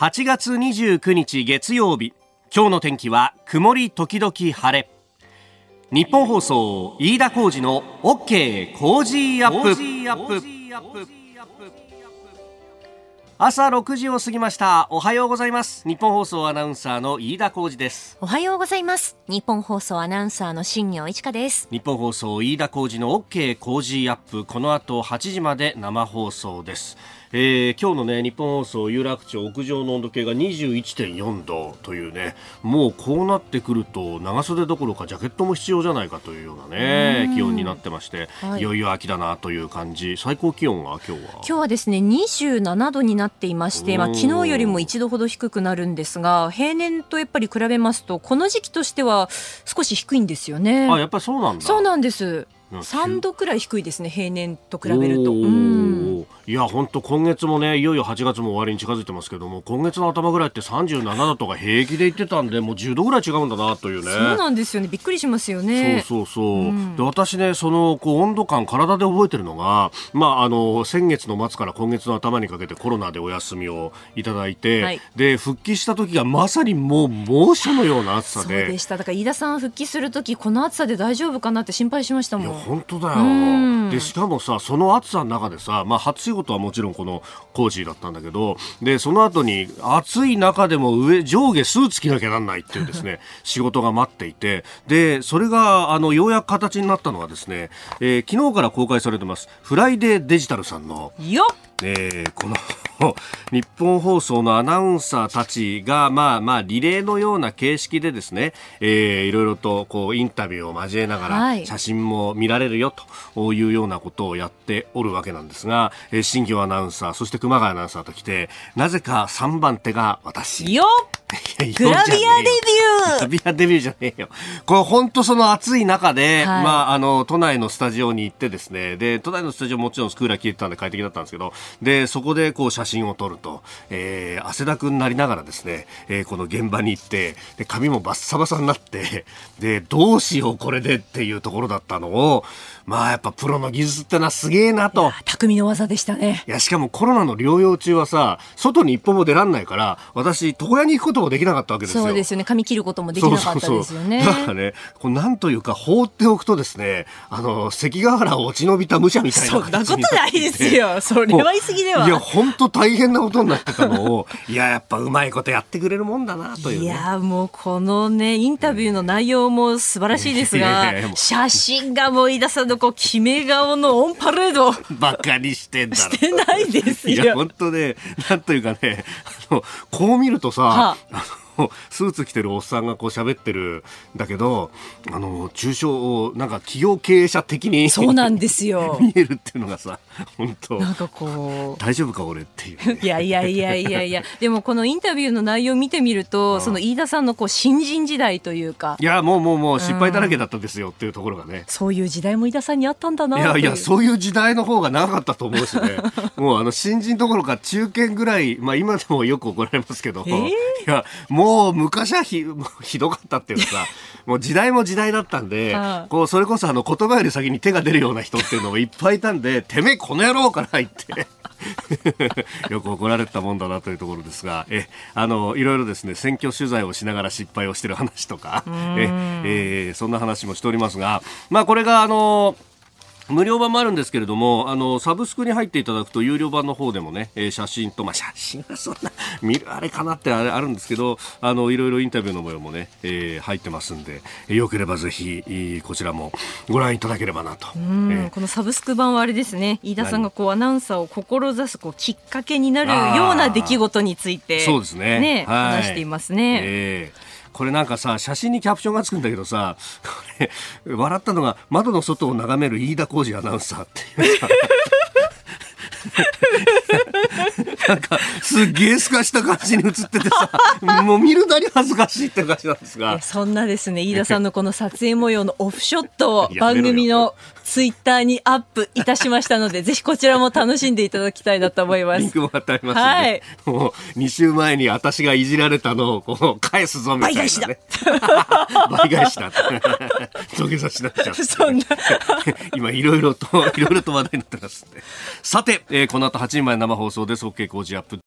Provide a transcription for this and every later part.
8月29日月曜日。今日の天気は曇り時々晴れ。ニッポン放送飯田浩司の OK! Cozy up!。朝6時を過ぎました。おはようございます。ニッポン放送アナウンサーの飯田浩司です。おはようございます。ニッポン放送アナウンサーの新行市佳です。ニッポン放送飯田浩司の OK! Cozy up!。この後8時まで生放送ですえー、今日のね日本放送有楽町屋上の温度計が21.4度というねもうこうなってくると長袖どころかジャケットも必要じゃないかというようなね気温になってまして、はい、いよいよ秋だなという感じ。最高気温は今日は？今日はですね27度になっていまして、まあ、昨日よりも1度ほど低くなるんですが平年とやっぱり比べますとこの時期としては少し低いんですよね。あやっぱりそうなんだ。そうなんです。3度くらい低いですね平年と比べると。いや本当今月もねいよいよ8月も終わりに近づいてますけども今月の頭ぐらいって37度とか平気で言ってたんでもう10度ぐらい違うんだなというね。そうなんですよね。びっくりしますよね。そうそうそう、うん、で私ねそのこう温度感体で覚えてるのがまああの先月の末から今月の頭にかけてコロナでお休みをいただいて、はい、で復帰した時がまさにもう猛暑のような暑さで。そうでした。だから飯田さん復帰する時この暑さで大丈夫かなって心配しましたもん。本当だよ。でしかもさその暑さの中でさまあ初仕事とはもちろんこのコーチだったんだけどでその後に暑い中でも上上下スーツ着なきゃなんないっていうですね 仕事が待っていてでそれがあのようやく形になったのはですね、えー、昨日から公開されてますフライデーデジタルさんのよっえー、この 日本放送のアナウンサーたちが、まあまあ、リレーのような形式でですね、えー、いろいろとこうインタビューを交えながら、写真も見られるよというようなことをやっておるわけなんですが、えー、新庄アナウンサー、そして熊谷アナウンサーと来て、なぜか3番手が私。よ グラビアデビューグラビアデビューじゃねえよ。これ本当その暑い中で、はい、まあ、あの、都内のスタジオに行ってですね、で、都内のスタジオもちろんスクーラー消えてたんで快適だったんですけど、で、そこでこう写真を撮ると、えー、汗だくになりながらですね、えー、この現場に行って、で、髪もバッサバサになって、で、どうしようこれでっていうところだったのを、まあやっぱプロの技術ってのはすげえなと。匠の技でしたね。いや、しかもコロナの療養中はさ、外に一歩も出らんないから、私、床屋に行くこともできなかったわけですよ。そうですよね。髪切ることもできなかったですよね。そうそうそうだからね、こうなんというか放っておくとですね、あの、関ヶ原を落ち延びた武者みたいなそんなことないですよ。それは言い過ぎでは。いや、本当大変なことになってたのを、いや、やっぱうまいことやってくれるもんだなという、ね、いや、もうこのね、インタビューの内容も素晴らしいですが、写真がもう飯田さんのこう、決め顔のオンパレード。バカにしてんだろ。してないですよ。いや、本当ね、なんというかね、あの、こう見るとさ、はあスーツ着てるおっさんがこう喋ってるんだけどあの中小なんか企業経営者的にそうなんですよ。見えるっていうのがさ本当。なんかこう。大丈夫か俺っていう、ね、いやいやいやいやいや。でもこのインタビューの内容を見てみるとその飯田さんのこう新人時代というか。いやもうもうもう失敗だらけだったですよっていうところがね、そういう時代も飯田さんにあったんだないやいやそういう時代の方が長かったと思うしね。もうあの新人どころか中堅ぐらいまあ今でもよく怒られますけど、えー、いやもう昔はひ ひどかったっていうかさ もう時代も時代だったんで、こうそれこそあの言葉より先に手が出るような人っていうのもいっぱいいたんでてめえこの野郎から言って よく怒られたもんだなというところですが、え、あの、いろいろですね、選挙取材をしながら失敗をしている話とか、え、えー、そんな話もしておりますが、まあこれがあの、無料版もあるんですけれども、あの、サブスクに入っていただくと、有料版の方でもね、えー、写真と、まあ、写真はそんな、見るあれかなってあれあるんですけど、あの、いろいろインタビューの模様もね、えー、入ってますんで、よければぜひ、こちらもご覧いただければなと。えー、このサブスク版はあれですね、飯田さんがこう、アナウンサーを志す、こう、きっかけになるような出来事について、そうですね。ね、話していますね。えーこれなんかさ写真にキャプションがつくんだけどさこれ笑ったのが窓の外を眺める飯田浩二アナウンサーっていうさなんか、すっげえすかした感じに映っててさ、もう見るなり恥ずかしいって感じなんですが。そんなですね、飯田さんのこの撮影模様のオフショットを番組のツイッターにアップいたしましたので、ぜひこちらも楽しんでいただきたいなと思います。リンクも貼ってありますはい。もう、2週前に私がいじられたのを、こう、返すぞみたいな、ね。倍返しだ。倍返しだ。土下座しなっちゃう。そんな。今、いろいろと、いろいろと話題になってます、ね、さて、えー、この後8時前生放送です。OK 工事アップ。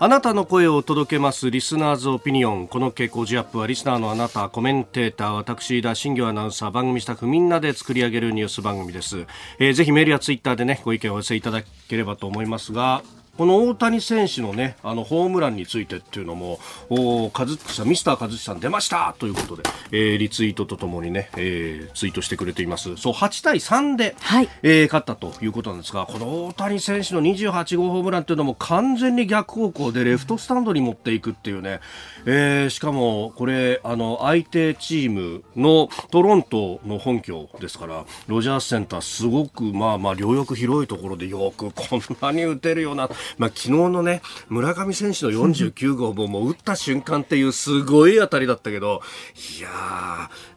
あなたの声を届けますリスナーズオピニオン。この傾向ジアップはリスナーのあなたコメンテーター私田新業アナウンサー番組スタッフみんなで作り上げるニュース番組です、えー、ぜひメールやツイッターでねご意見をお寄せいただければと思いますがこの大谷選手のね、あの、ホームランについてっていうのも、おかずさん、ミスターカズさん出ましたということで、えー、リツイートとともにね、えー、ツイートしてくれています。そう、8対3で、はい、えー、勝ったということなんですが、この大谷選手の28号ホームランっていうのも完全に逆方向でレフトスタンドに持っていくっていうね、えー、しかもこれ、あの、相手チームのトロントの本拠ですから、ロジャースセンターすごく、まあまあ、両翼広いところでよくこんなに打てるような、まあ、昨日のね、村上選手の49号ももう打った瞬間っていうすごい当たりだったけど、いや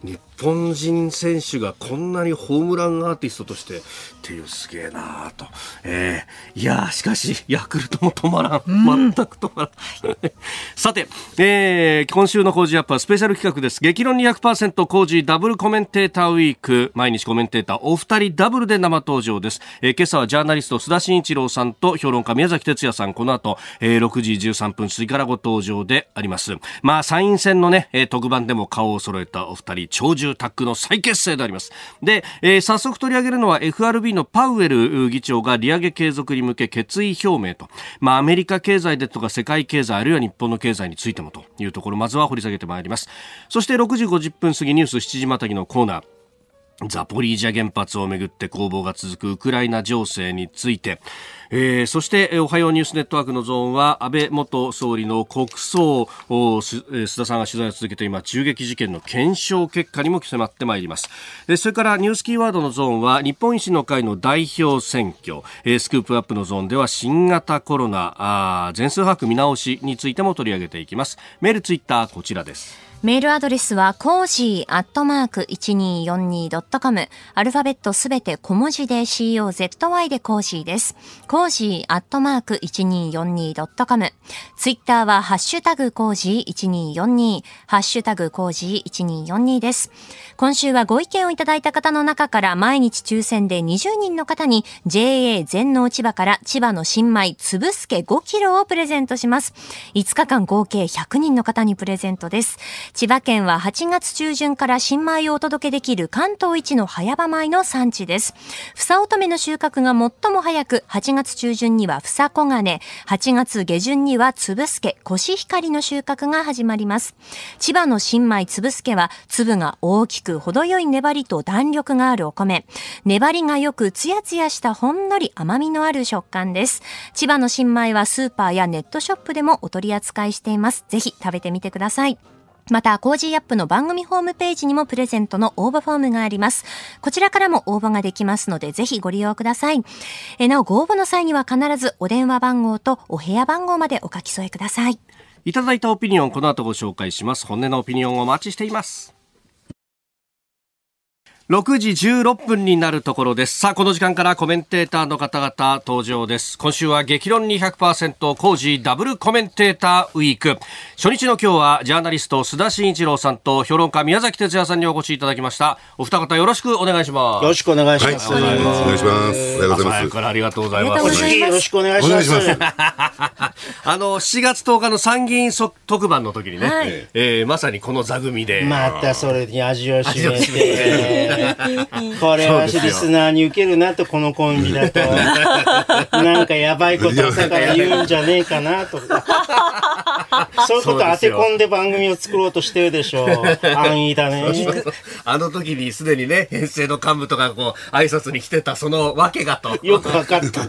ー、日本人選手がこんなにホームランアーティストとしてっていうすげえなーと。えー、いやー、しかし、ヤクルトも止まらん。全く止まらん。さて、えー、今週の Cozy up!はスペシャル企画です。激論200% Cozy ダブルコメンテーターウィーク。毎日コメンテーターお二人ダブルで生登場です。えー、今朝はジャーナリスト須田慎一郎さんと評論家宮崎哲弥さん、この後、えー、6時13分過ぎからご登場であります。まあ、参院選のね、えー、特番でも顔を揃えたお二人、長寿タッグの再結成であります。で、えー、早速取り上げるのは FRB のパウエル議長が利上げ継続に向け決意表明と、まあ、アメリカ経済でとか世界経済あるいは日本の経済についてもというところ。まずは掘り下げてまいります。そして6時50分過ぎニュース7時またぎのコーナー。ザポリージャ原発をめぐって攻防が続くウクライナ情勢について、えー、そして、おはようニュースネットワークのゾーンは、安倍元総理の国葬を、須田さんが取材を続けて今、銃撃事件の検証結果にも迫ってまいります。それから、ニュースキーワードのゾーンは、日本維新の会の代表選挙、スクープアップのゾーンでは、新型コロナ、全数把握見直しについても取り上げていきます。メール、ツイッター、こちらです。メールアドレスは、コージーアットマーク 1242.com。アルファベットすべて小文字で COZY でコージーです。コージーアットマーク 1242.com。ツイッターは、ハッシュタグコージー1242。ハッシュタグコージー1242です。今週はご意見をいただいた方の中から毎日抽選で20人の方に JA 全農千葉から千葉の新米粒すけ5キロをプレゼントします。5日間合計100人の方にプレゼントです。千葉県は8月中旬から新米をお届けできる関東一の早場米の産地です。房乙女の収穫が最も早く、8月中旬には房小金、8月下旬にはつぶすけ、コシヒカリの収穫が始まります。千葉の新米つぶすけは、粒が大きく程よい粘りと弾力があるお米。粘りがよくツヤツヤしたほんのり甘みのある食感です。千葉の新米はスーパーやネットショップでもお取り扱いしています。ぜひ食べてみてください。また、 Cozy up!の番組ホームページにもプレゼントの応募フォームがあります。こちらからも応募ができますので、ぜひご利用ください。えなお、ご応募の際には必ずお電話番号とお部屋番号までお書き添えください。いただいたオピニオン、この後ご紹介します。本音のオピニオンをお待ちしています。6時16分になるところです。さあ、この時間からコメンテーターの方々登場です。今週は激論200% Cozy ダブルコメンテーターウィーク。初日の今日はジャーナリスト須田慎一郎さんと評論家宮崎哲也さんにお越しいただきました。お二方よろしくお願いします。よろしくお願いします。はい、お願いします。おはようございます。からありがとうございます。よろしくお願いします。あの、7月10日の参議院特番の時にね、はい、えー、まさにこの座組で。またそれに味を示して。これはリスナーに受けるなと、このコンビだと。なんかやばいこと朝から言うんじゃねえかなとか。そういうこと当て込んで番組を作ろうとしてるでしょう。安易だね。あの時にすでにね、編成の幹部とかこう、挨拶に来てたその訳がと。よくわかった。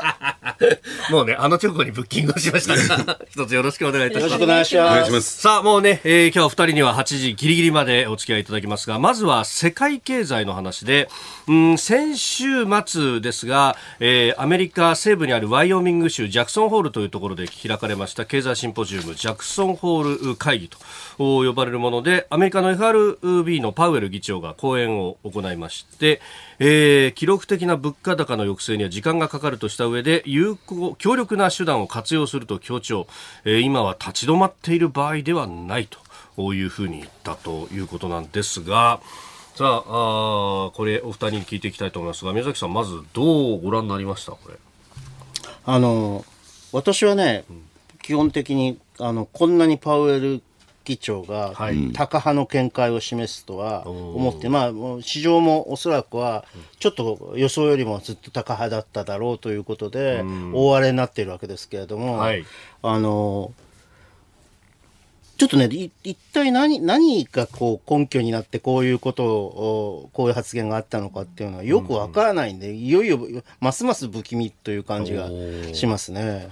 もうね、あの直後にブッキングをしましたが、一つよろしくお願いいたします。よろしくお願いします。さあ、もうね、えー、今日は二人には8時ギリギリまでお付き合いいただきますが、まずは世界経済の話で、うん、先週末ですが、えー、アメリカ西部にあるワイオミング州ジャクソンホールというところで開かれました経済シンポジウムジャクソンホール会議と呼ばれるもので、アメリカの FRB のパウエル議長が講演を行いまして、えー、記録的な物価高の抑制には時間がかかるとした上で有効強力な手段を活用すると強調、えー、今は立ち止まっている場合ではないというふうに言ったということなんですが。さああこれお二人に聞いていきたいと思いますが宮崎さんまずどうご覧になりました？これ。あの私はね、基本的にあのこんなにパウエル議長がはい。タカ派の見解を示すとは思って、まあ、市場もおそらくはちょっと予想よりもずっとタカ派だっただろうということで、大荒れになっているわけですけれども、はい。あのちょっとね、い一体何、何がこう根拠になってこういうことを、こういう発言があったのかっていうのはよくわからないんで、いよいよますます不気味という感じがしますね。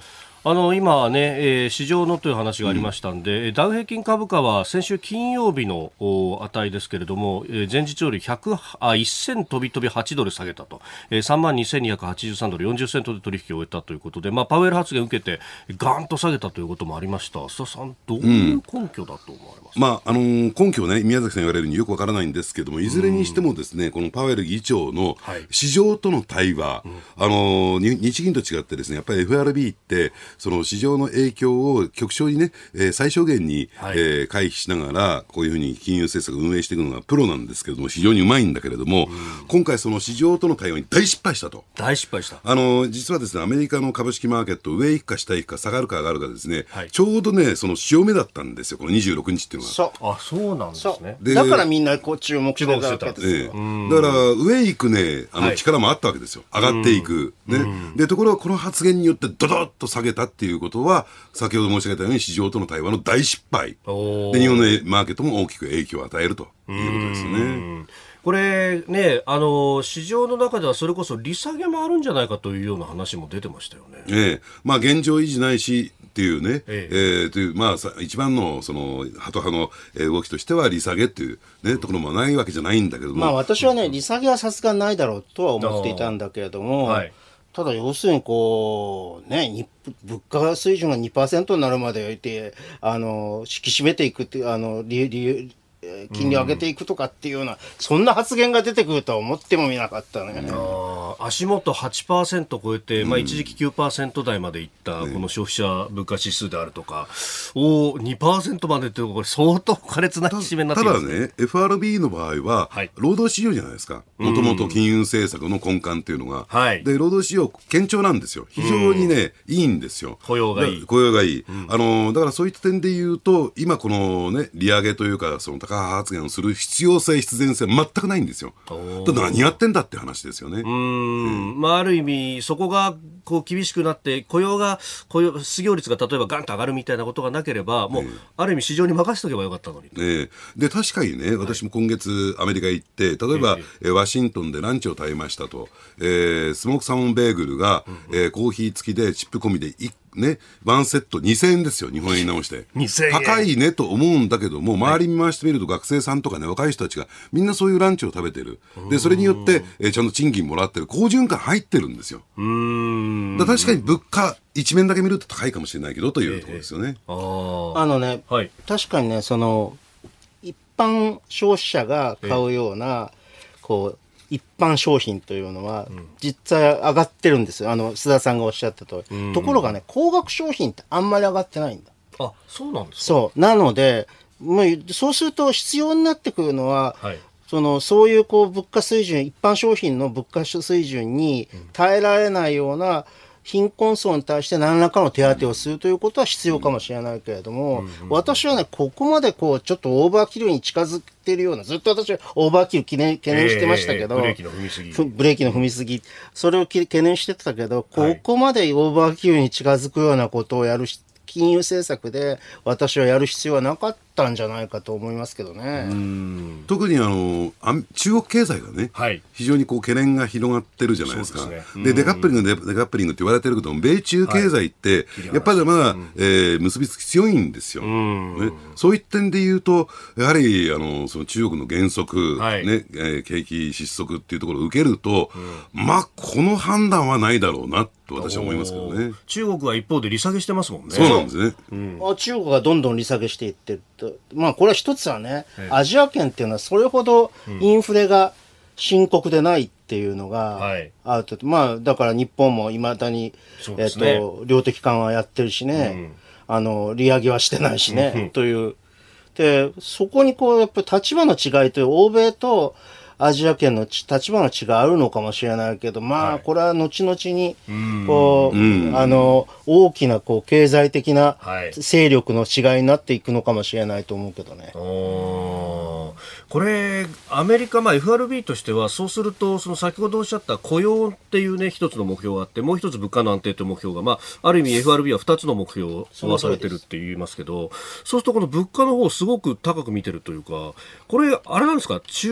あの今はね、えー市場のという話がありましたんで、ダウ平均株価は先週金曜日のお値ですけれども、えー前日より100あ1000飛び飛び8ドル下げたと、えー、3万2283ドル40セントで取引を終えたということで、まあ、パウエル発言を受けてガーンと下げたということもありました。須田さんどういう根拠だと思われますか、まああのー根拠ね、宮崎さん言われるようによくわからないんですけども、いずれにしてもですね、このパウエル議長のはい。市場との対話、あのーに日銀と違ってですね、やっぱり FRB って、その市場の影響を局所にね、えー最小限に、はい。えー回避しながら、こういうふうに金融政策を運営していくのがプロなんですけれども、非常にうまいんだけれども、今回その市場との対話に大失敗したと。大失敗した。あの実はですねアメリカの株式マーケット、上行くか下行くか、下がるか上がるかですね、はい。ちょうどね、その潮目だったんですよ、この26日っていうのは。そう。あそうなんですそねだからみんなこう注目してたわけですええ。よ。だから、上行くね、あはい。の力もあったわけですよ、上がっていく、ね。でところがこの発言によって、どどっと下げたっていうことは、先ほど申し上げたように、市場との対話の大失敗、で日本のマーケットも大きく影響を与えるということですよね。これね、あの市場の中ではそれこそ利下げもあるんじゃないかというような話も出てましたよね。ええ。まあ、現状維持ないしっていうね、ええ。えという、まあ、さ一番の、その、ハト派のえー動きとしては、利下げっていうね、ところもないわけじゃないんだけども、まあ私はね、利下げはさすがにないだろうとは思っていたんだけれども、はいただ要するにこう、ね、物価水準が2%になるまでいて、あの、引き締めていくっていう、あの、理理えー金利を上げていくとかっていうような、そんな発言が出てくるとは思ってもみなかったね。足元8%超えて、まあ、一時期9%台までいったこの消費者物価指数であるとか、おー2%までってこれ相当苛烈な引き締めになってきますただね、FRB の場合は、はい労働市場じゃないですか。もともと金融政策の根幹っていうのが。はいで、労働市場、堅調なんですよ。非常にね、いいんですよ。雇用がいいだ雇用がいい。あの、だからそういった点で言うと、今このね、利上げというか、その高派発言をする必要性、必然性全くないんですよ。だ何やってんだって話ですよね。うーん。まあ、ある意味、そこがこう厳しくなって、雇用が、雇用失業率が例えばガンと上がるみたいなことがなければ、もう、ある意味、市場に任せとけばよかったのに。ええ。で確かにね、私も今月、アメリカ行って、例えば、えーワシントンでランチを食べましたと、えースモークサーモンベーグルが、えーコーヒー付きで、チップ込みでい、ね、ワンセット2000円ですよ、日本円に直して。2000円高いねと思うんだけども、周り見回してみると、学生さんとかね、若い人たちが、みんなそういうランチを食べてる。で、それによって、えーちゃんと賃金もらってる。好循環入ってるんですよ。うーん。だ確かに物価、一面だけ見ると高いかもしれないけど、というところですよね。あーあのね、はい。確かにね、その、一般消費者が買うような、こう、一般商品というのは、実際上がってるんですよ。あの、須田さんがおっしゃった通り。ところがね、高額商品ってあんまり上がってないんだ。あ、そうなんですか？そう。なので、もう、そうすると必要になってくるのは、はい。その、そういうこう、物価水準、一般商品の物価水準に耐えられないような、貧困層に対して何らかの手当をするということは必要かもしれないけれども、私はね、ここまでこう、ちょっとオーバーキルに近づいてるような、ずっと私はオーバーキル懸念懸念してましたけど、ええブレーキの踏みすぎ。ふブレーキの踏みすぎ、それをき懸念してたけど、ここまでオーバーキルに近づくようなことをやるし金融政策で私はやる必要はなかったんじゃないかと思いますけどね。特にあの中国経済がね、はい。非常にこう懸念が広がってるじゃないですか。ですね。でデカップリングデデカップリングって言われてるけども、米中経済って、やっぱりまだ、えー結びつき強いんですよ、ね。そういった点で言うと、やはりあのその中国の減速、はい。ねえー景気失速っていうところを受けると、まあ、この判断はないだろうなと私は思いますけどね。中国は一方で利下げしてますもんね。そうなんですね。あ中国がどんどん利下げしていってると、まあこれは一つはね、アジア圏っていうのはそれほどインフレが深刻でないっていうのはい。があると、まあだから日本もいまだに、えっと、量的緩和やってるしね、あの、利上げはしてないしね、という。で、そこにこう、やっぱり立場の違いという、欧米と、アジア圏のち立場の違いあるのかもしれないけど、まあ、これは後々に、こう、あの、大きな、こう、経済的なはい。勢力の違いになっていくのかもしれないと思うけどね。これ、アメリカ、まあ、FRB としては、そうすると、その先ほどおっしゃった雇用っていうね、一つの目標があって、もう一つ物価の安定という目標が、まあ、ある意味 FRB は二つの目標を負わされてるって言いますけど、そうするとこの物価の方すごく高く見てるというか、これ、あれなんですか、中、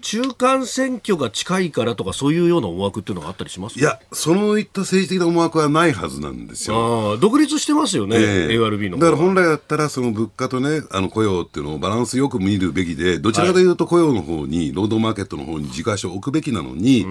中間選挙が近いからとか、そういうような思惑っていうのがあったりします？いや、そういった政治的な思惑はないはずなんですよ。ああ、独立してますよね、ええ FRB の。だから本来だったら、その物価とね、あの雇用っていうのをバランスよく見るべきで、どちらかというと雇用の方に、労働マーケットの方に軸足を置くべきなのに、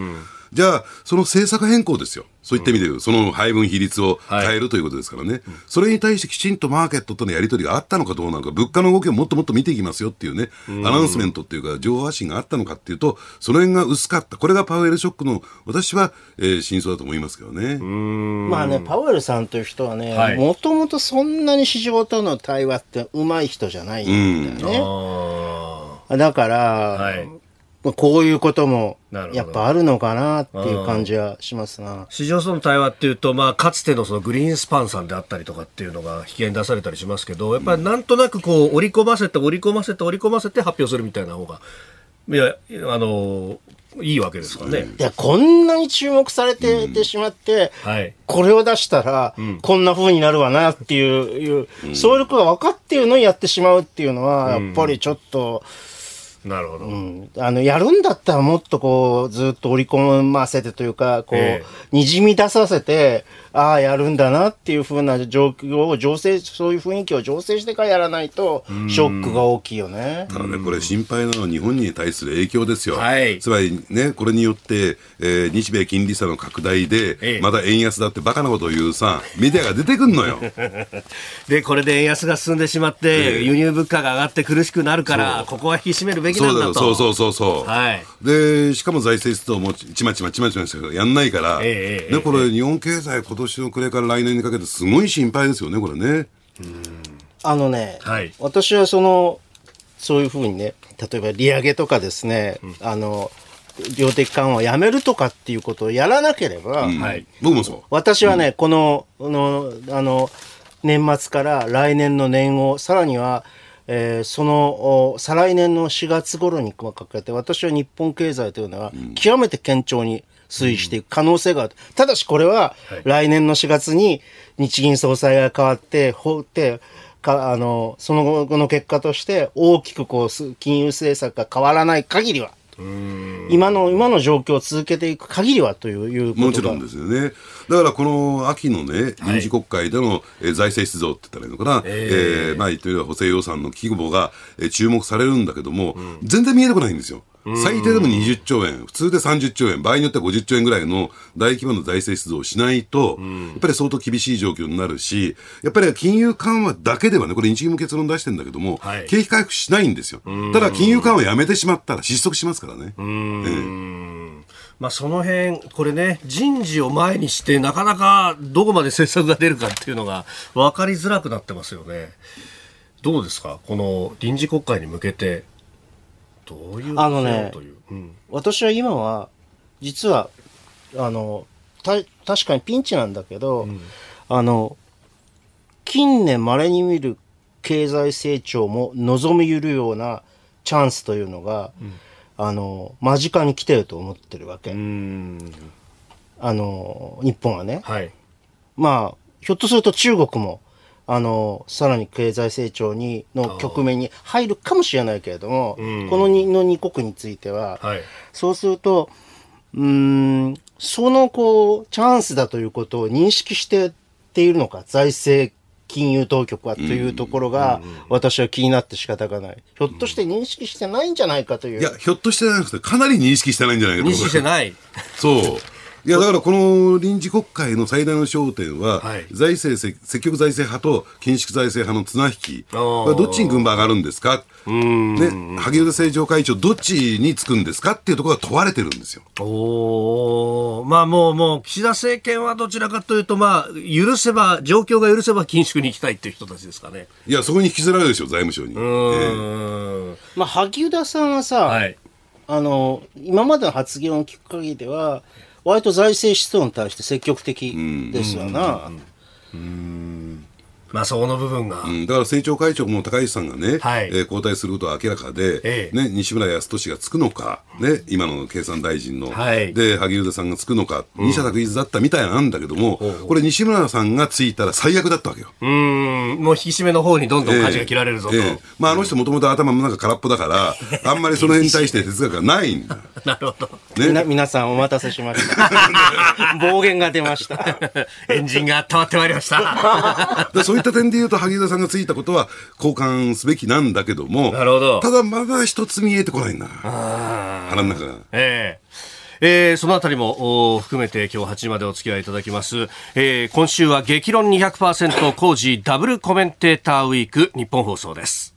じゃあ、その政策変更ですよ。そういった意味で言う、その配分比率を変えるということですからね。それに対してきちんとマーケットとのやり取りがあったのかどうなのか、物価の動きをもっともっと見ていきますよっていうね、アナウンスメントっていうか、情報発信があったのかっていうと、その辺が薄かった。これがパウエルショックの、私は、えー真相だと思いますけどね。まあね、パウエルさんという人はねはい、もともとそんなに市場との対話って上手い人じゃないんだよね。あだから、はい。まあこういうこともやっぱあるのかなっていう感じはしますな。市場との対話っていうと、まあ、かつてのそのグリーンスパンさんであったりとかっていうのが引き合いに出されたりしますけど、やっぱりなんとなくこう、織り込ませて、織り込ませて、織り込ませて発表するみたいな方が、いや、あの、いいわけですからね。いや、こんなに注目されててしまって、はい。これを出したら、こんな風になるわなっていう、いうそういうことが分かっているのにやってしまうっていうのは、やっぱりちょっと、なるほど。うんあの、やるんだったらもっとこう、ずっと織り込ませてというか、こう、えにじみ出させて、ああ、やるんだなっていう風な状況を醸成、そういう雰囲気を醸成してからやらないと、ショックが大きいよね。ただね、これ心配なのは日本に対する影響ですよ。はいつまりね、これによって、えー日米金利差の拡大で、ええまた円安だってバカなことを言うさ、メディアが出てくんのよ。で、これで円安が進んでしまって、ええ輸入物価が上がって苦しくなるから、ここは引き締めるべきなそうだよ、んだと。そうそうそうそう。はいで、しかも財政出動もちまちまちまちましかやんないから、ええええね、これ日本経済今年の暮れから来年にかけてすごい心配ですよね、これね。あのね、はい私はその、そういうふうにね、例えば利上げとかですね、あの、量的緩和をやめるとかっていうことをやらなければ、うんはい僕もそう。私はね、この、あの、あの、年末から来年の年を、さらには、えーその、お再来年の4月頃にかけて、私は日本経済というのは、極めて堅調に推移していく可能性がある。ただしこれは、来年の4月に日銀総裁が変わって、法って、か、あの、その後の結果として、大きくこう、す金融政策が変わらない限りは、今の、今の状況を続けていく限りはというもちろんですよね。だからこの秋のね、臨時国会での、えー財政出動って言ったらいいのかな、えー。まあ言ってみれば補正予算の規模が、えー注目されるんだけども、全然見えなくないんですよ。最低でも20兆円、普通で30兆円、場合によっては50兆円ぐらいの大規模な財政出動をしないと、やっぱり相当厳しい状況になるし、やっぱり金融緩和だけではね、これ日銀も結論出してるんだけども、はい。景気回復しないんですよ。ただ金融緩和やめてしまったら失速しますからね。まあ、その辺、これね、人事を前にして、なかなかどこまで政策が出るかっていうのが分かりづらくなってますよね。どうですか？この臨時国会に向けて、どういうあのねう。うん私は今は、実は、あの、た、確かにピンチなんだけど、あの、近年稀に見る経済成長も望みゆるようなチャンスというのが、あの、間近に来てると思ってるわけ。あの、日本はね。はい。まあ、ひょっとすると中国も、あの、さらに経済成長に、の局面に入るかもしれないけれども、うんこの2の2国については、はい。そうすると、うーん、そのこう、チャンスだということを認識してっているのか、財政金融当局はというところが、私は気になって仕方がない。ひょっとして認識してないんじゃないかという。いや、ひょっとしてなくて、かなり認識してないんじゃないかと認識してない。そう。いや、だからこの臨時国会の最大の焦点は、はい財政せ、積極財政派と緊縮財政派の綱引き。どっちに軍配上がるんですか？ね、萩生田政調会長、どっちにつくんですか？っていうところが問われてるんですよ。おーまあもう、もう、岸田政権はどちらかというと、まあ、許せば、状況が許せば緊縮に行きたいっていう人たちですかね。いや、そこに引きずられるでしょ、財務省に。うええーん。まあ、萩生田さんはさ、はい。あの、今までの発言を聞く限りでは、割と財政出動に対して積極的ですよな。まあ、その部分が。うん、だから政調会長も高市さんがね、はい。えー交代することは明らかで、ええ。ね、西村康稔がつくのか、ね、今の経産大臣の、はい。で萩生田さんがつくのか、二者択一だったみたいなんだけども、これ、西村さんがついたら最悪だったわけよ。うーん、もう引き締めの方にどんどん舵が切られるぞと。ええ。まあ、あの人もともと頭もなんか空っぽだから、あんまりその辺に対して哲学がないんだ。なるほど。みな皆さんお待たせしました。暴言が出ました。エンジンが温まってまいりました。でそういった点で言うと、萩生田さんがついたことは交換すべきなんだけども、なるほどただまだ一つ見えてこないんだ。腹の中が。えええーそのあたりもお含めて今日8時までお付き合いいただきます。えー今週は激論200%工事ダブルコメンテーターウィーク日本放送です。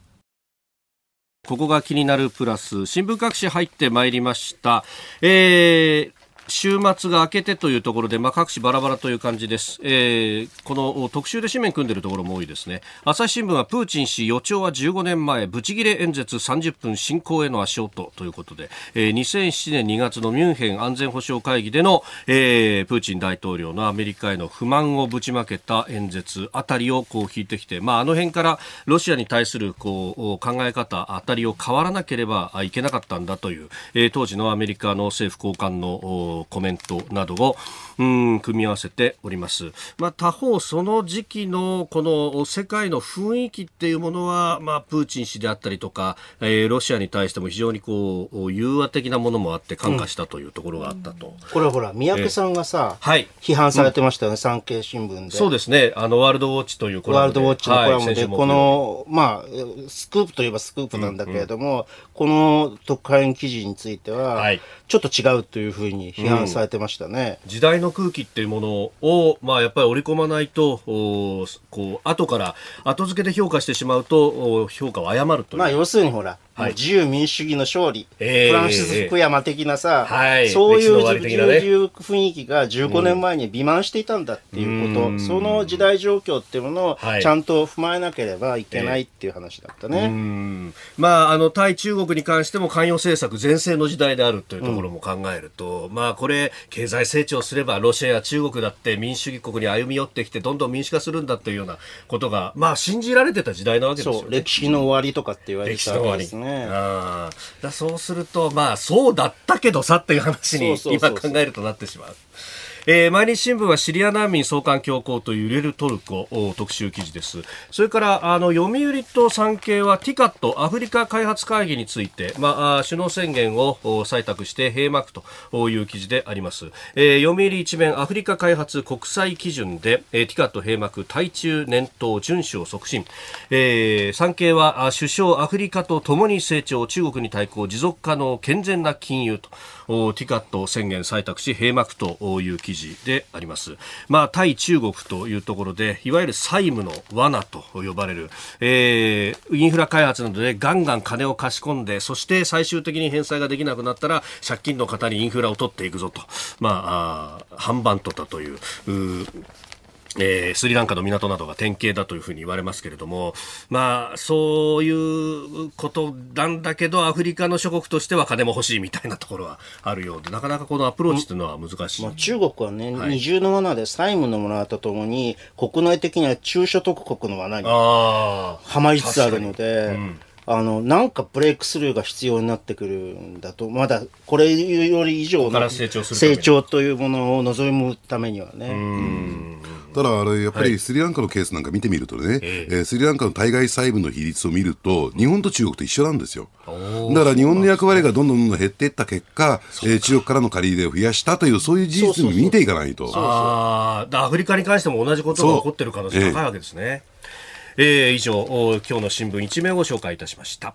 ここが気になるプラス、新聞各紙入ってまいりました。えー週末が明けてというところで、まあ、各紙バラバラという感じです。えーこの特集で紙面組んでるところも多いですね。朝日新聞はプーチン氏予兆は15年前、ブチギレ演説30分進行への足音ということで、えー2007年2月のミュンヘン安全保障会議での、えープーチン大統領のアメリカへの不満をぶちまけた演説あたりをこう引いてきて、まあ、あの辺からロシアに対するこう考え方あたりを変わらなければいけなかったんだという、えー当時のアメリカの政府高官のおコメントなどをうん組み合わせております。まあ、他方、その時期のこの世界の雰囲気っていうものは、まあ、プーチン氏であったりとか、えーロシアに対しても非常にこう融和的なものもあって感化したというところがあったと。これほら、三宅さんがさ、はい批判されてましたよね、産経新聞で。そうですね。あの、ワールドウォッチというコラムでワールドウォッチのコラムで、はいこの、まあ、スクープといえばスクープなんだけれども、この特派員記事については、はいちょっと違うというふうに批判されてましたね。時代の空気っていうものを、まあ、やっぱり織り込まないと、おこう、後から、後付けで評価してしまうと、お評価を誤るという。まあ、要するにほら、はい。自由民主主義の勝利、ええ。フランシス・フクヤマ的なさ、はい。そういうね。自由雰囲気が15年前に美満していたんだっていうこと、うん。その時代状況っていうものをはい。ちゃんと踏まえなければいけないっていう話だったね。うん。まあ、あの対中国に関しても関与政策全盛の時代であるというところも考えると、まあこれ経済成長すればロシアや中国だって民主主義国に歩み寄ってきてどんどん民主化するんだというようなことがまあ信じられてた時代なわけですよね。歴史の終わりとかって言われてたわけですね。あーだそうすると、まあ、そうだったけどさっていう話にそうそうそう今そう。考えるとなってしまう。えー毎日新聞はシリア難民送還強行と揺れるトルコ特集記事です。それから、あの、読売と産経は TICAT アフリカ開発会議について、まあ、首脳宣言を採択して閉幕という記事であります。えー読売一面アフリカ開発国際基準で、えー、TICAT 閉幕対中念頭遵守を促進。えー産経は首相アフリカと共に成長中国に対抗持続可能健全な金融とティカット宣言採択し閉幕という記事であります。まあ対中国というところでいわゆる債務の罠と呼ばれる、えーインフラ開発などでガンガン金を貸し込んでそして最終的に返済ができなくなったら借金の方にインフラを取っていくぞとまああー反版とたといううえースリランカの港などが典型だというふうに言われますけれども、まあ、そういうことなんだけど、アフリカの諸国としては金も欲しいみたいなところはあるようで、なかなかこのアプローチというのは難しい。まあ、中国はね、はい。二重の罠で債務の罠とともに、国内的には中所得国の罠にはまりつつあるので、ん。あの、なんかブレイクスルーが必要になってくるんだと、まだこれより以上の成長というものを望むためにはね。ただ、あれ、やっぱりスリランカのケースなんか見てみるとね、ええースリランカの対外債務の比率を見ると、日本と中国と一緒なんですよ。だから日本の役割がどんどんどんどん減っていった結果、えー中国からの借り入れを増やしたという、そういう事実に見ていかないと。アフリカに関しても同じことが起こっている可能性が高いわけですね。えー以上、お今日の新聞一面を紹介いたしました。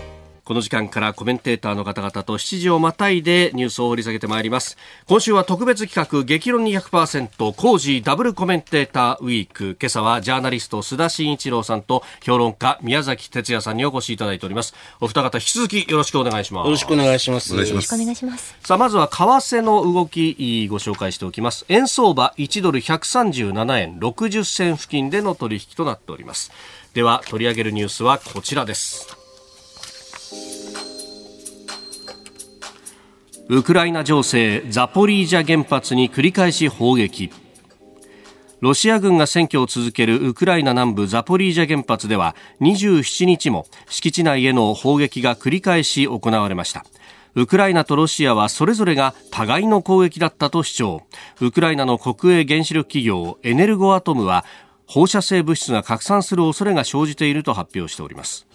この時間からコメンテーターの方々と7時をまたいでニュースを掘り下げてまいります。今週は特別企画激論200%工事ダブルコメンテーターウィーク。今朝はジャーナリスト須田慎一郎さんと評論家宮崎哲也さんにお越しいただいております。お二方引き続きよろしくお願いします。よろしくお願いします。よろしくお願いします。さあまずは為替の動きご紹介しておきます。円相場1ドル137円60銭付近での取引となっております。では取り上げるニュースはこちらですウクライナ情勢ザポリージャ原発に繰り返し砲撃。ロシア軍が占拠を続けるウクライナ南部ザポリージャ原発では27日も敷地内への砲撃が繰り返し行われました。ウクライナとロシアはそれぞれが互いの攻撃だったと主張。ウクライナの国営原子力企業エネルゴアトムは放射性物質が拡散する恐れが生じていると発表しております。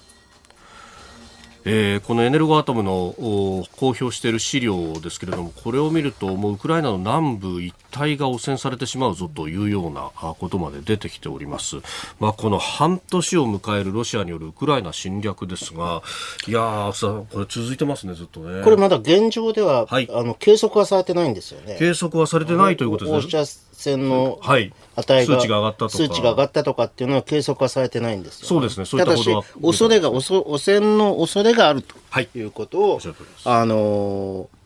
えーこのエネルゴアトムのお公表している資料ですけれどもこれを見るともうウクライナの南部一帯が汚染されてしまうぞというようなあことまで出てきております、まあ、この半年を迎えるロシアによるウクライナ侵略ですがいやーさこれ続いてますねずっとね。これまだ現状では、はい。あの計測はされてないんですよね。計測はされてないということ放ですね。射線のはい。値が数値が上がったとか。数値が上がったとかっていうのは計測はされてないんですよ、そうですね。そういったただし恐れが汚染の恐れがあるとはいいうことを、おっしゃる通りですあのー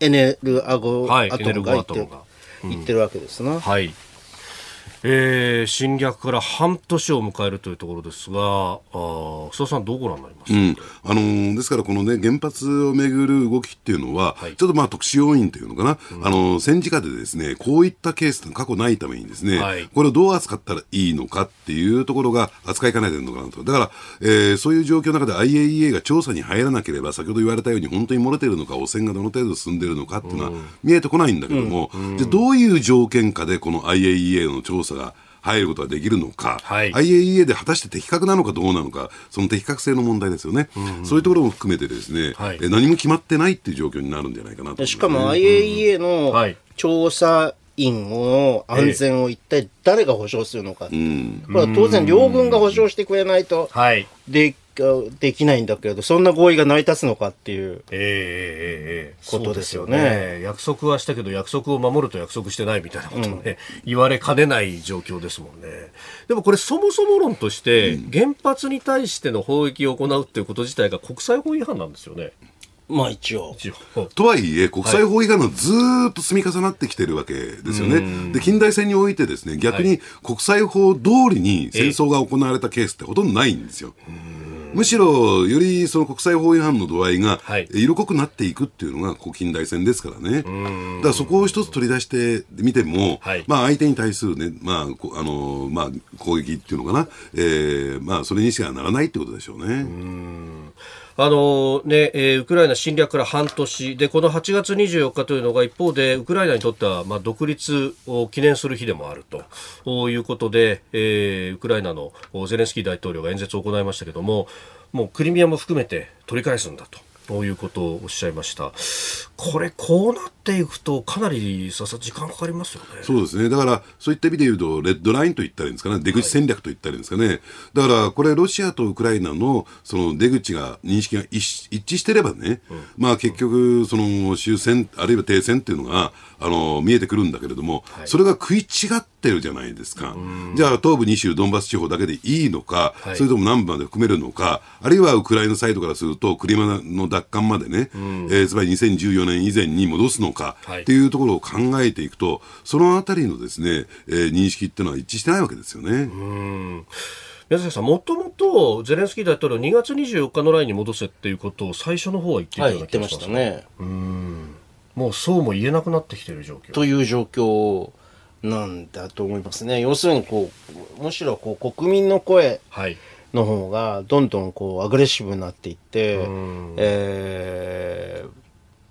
エネルアゴ、はいアトムが言ってエネルゴアトムが言ってるわけですな。はい。えー、侵略から半年を迎えるというところですが、あー須田さん、どうご覧になります？か、うん。あのーですから、このね、原発をめぐる動きっていうのは、はい。ちょっとまあ特殊要因というのかな、あのー戦時下でですね、こういったケースって過去ないためにですね、はい。これをどう扱ったらいいのかっていうところが扱いかねてるのかなと。だから、えーそういう状況の中で IAEA が調査に入らなければ、先ほど言われたように本当に漏れてるのか、汚染がどの程度進んでるのかっていうのは見えてこないんだけども、じゃあどういう条件下でこの IAEA の調査が入ることができるのか、はい。IAEA で果たして的確なのかどうなのか、その的確性の問題ですよね、そういうところも含めてですね、はい。え何も決まってないっていう状況になるんじゃないかなとね、しかも IAEA のはい。調査員の安全を一体誰が保証するのか。うん。これは当然両軍が保証してくれないと。はい。でできないんだけれど、そんな合意が成り立つのかっていう。えー、えー、えー、ことですよねそうです約束はしたけど、約束を守ると約束してないみたいなことをね、言われかねない状況ですもんね。でもこれ、そもそも論として、原発に対しての砲撃を行うっていうこと自体が国際法違反なんですよね。まあ一応。一応。とはいえ、国際法違反がずーっと積み重なってきてるわけですよね。で、近代戦においてですね、逆に国際法通りに戦争が行われたケースってほとんどないんですよ。むしろ、よりその国際法違反の度合いがはい。色濃くなっていくっていうのが、こう近代戦ですからね。だからそこを一つ取り出してみても、はい。まあ相手に対するね、まあ、こあのまあ、攻撃っていうのかな、えーまあそれにしかならないってことでしょうね。あのね、えーウクライナ侵略から半年で、この8月24日というのが一方で、ウクライナにとっては、まあ、独立を記念する日でもあるということで、えーウクライナのゼレンスキー大統領が演説を行いましたけども、もうクリミアも含めて取り返すんだと。こういうことをおっしゃいました。これ、こうなっていくと、かなりささ時間かかりますよね。そうですね。だから、そういった意味で言うと、レッドラインと言ったらいいんですかね。出口戦略と言ったらいいんですかね。だから、これ、ロシアとウクライナの、その出口が、認識が一一致してればね、まあ結局、その終戦、あるいは停戦っていうのが、あの、見えてくるんだけれども、それが食い違ってるじゃないですか。じゃあ、東部2州、ドンバス地方だけでいいのか、はい。それとも南部まで含めるのか、あるいはウクライナサイドからすると、クリミアの奪還までね、えーつまり2014年以前に戻すのか、はい。っていうところを考えていくと、そのあたりのですね、えー認識っていうのは一致してないわけですよね。宮崎さん、もともとゼレンスキー大統領2月24日のラインに戻せっていうことを最初の方は言っていたはい、ような言って気がしますましたね。もうそうも言えなくなってきている状況。という状況なんだと思いますね。要するにこう、むしろこう国民の声はい。の方がどんどんこうアグレッシブになっていってん、えー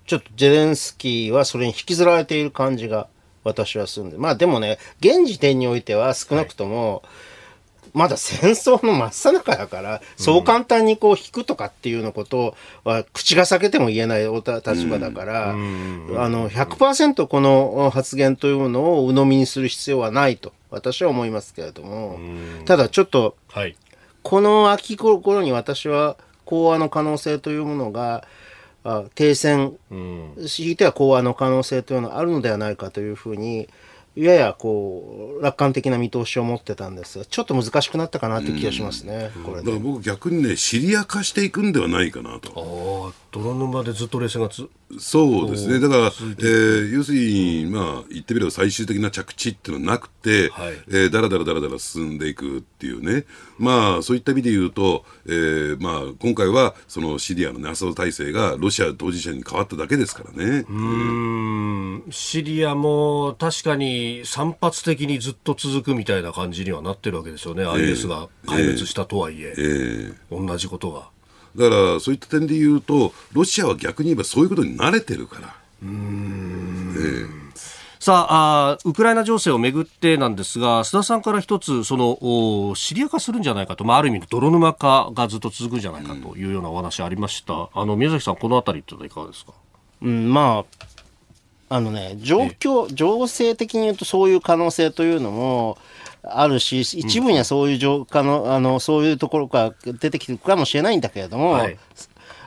ちちょっとゼレンスキーはそれに引きずられている感じが私はするんで。まあでもね、現時点においては少なくとも、まだ戦争の真っ最中だから、そう簡単にこう引くとかっていうようなことは口が裂けても言えないおた立場だから、あの、100%この発言というのを鵜呑みにする必要はないと私は思いますけれども、ただちょっとはい。この秋頃に私は講和の可能性というものが、あ停戦、強いては講和の可能性というのがあるのではないかというふうに、ややこう、楽観的な見通しを持ってたんですが、ちょっと難しくなったかなという気がしますね、これでだから。僕逆にね、シリア化していくんではないかなと。ああ、泥沼でずっと冷戦がつ。そうですね。だから、えー要するに、まあ、言ってみれば最終的な着地っていうのはなくて、はいえーだらだらだらだら進んでいくっていうね。まあ、そういった意味で言うと、えーまあ、今回は、そのシリアのね、アサド体制がロシア当事者に変わっただけですからね。うん、シリアも確かに散発的にずっと続くみたいな感じにはなってるわけですよね。IS が壊滅したとはいえ、えー同じことが。だから、そういった点で言うと、ロシアは逆に言えばそういうことに慣れてるから。さああー、ウクライナ情勢をめぐってなんですが、須田さんから一つ、その、おシリア化するんじゃないかと、まあ、ある意味の泥沼化がずっと続くんじゃないかというようなお話ありました。あの、宮崎さん、このあたりってのはいかがですか？うん、まあ、あのね、状況、情勢的に言うとそういう可能性というのもあるし、一部にはそういう状可能、あの、そういうところから出てきてるかもしれないんだけれども、はい。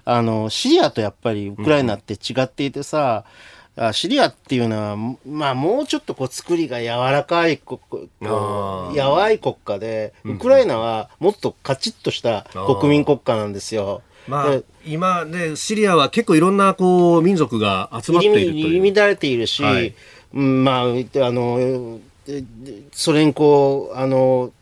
あの、シリアとやっぱりウクライナって違っていてさ、あシリアっていうのは、まあもうちょっとこう作りが柔らかいこやわい国家で、ウクライナはもっとカチッとした国民国家なんですよ。まあで、今ね、シリアは結構いろんな、こう、民族が集まっていると入いう。り乱れているし、はいうん、まあ、あの、それにこう、あの、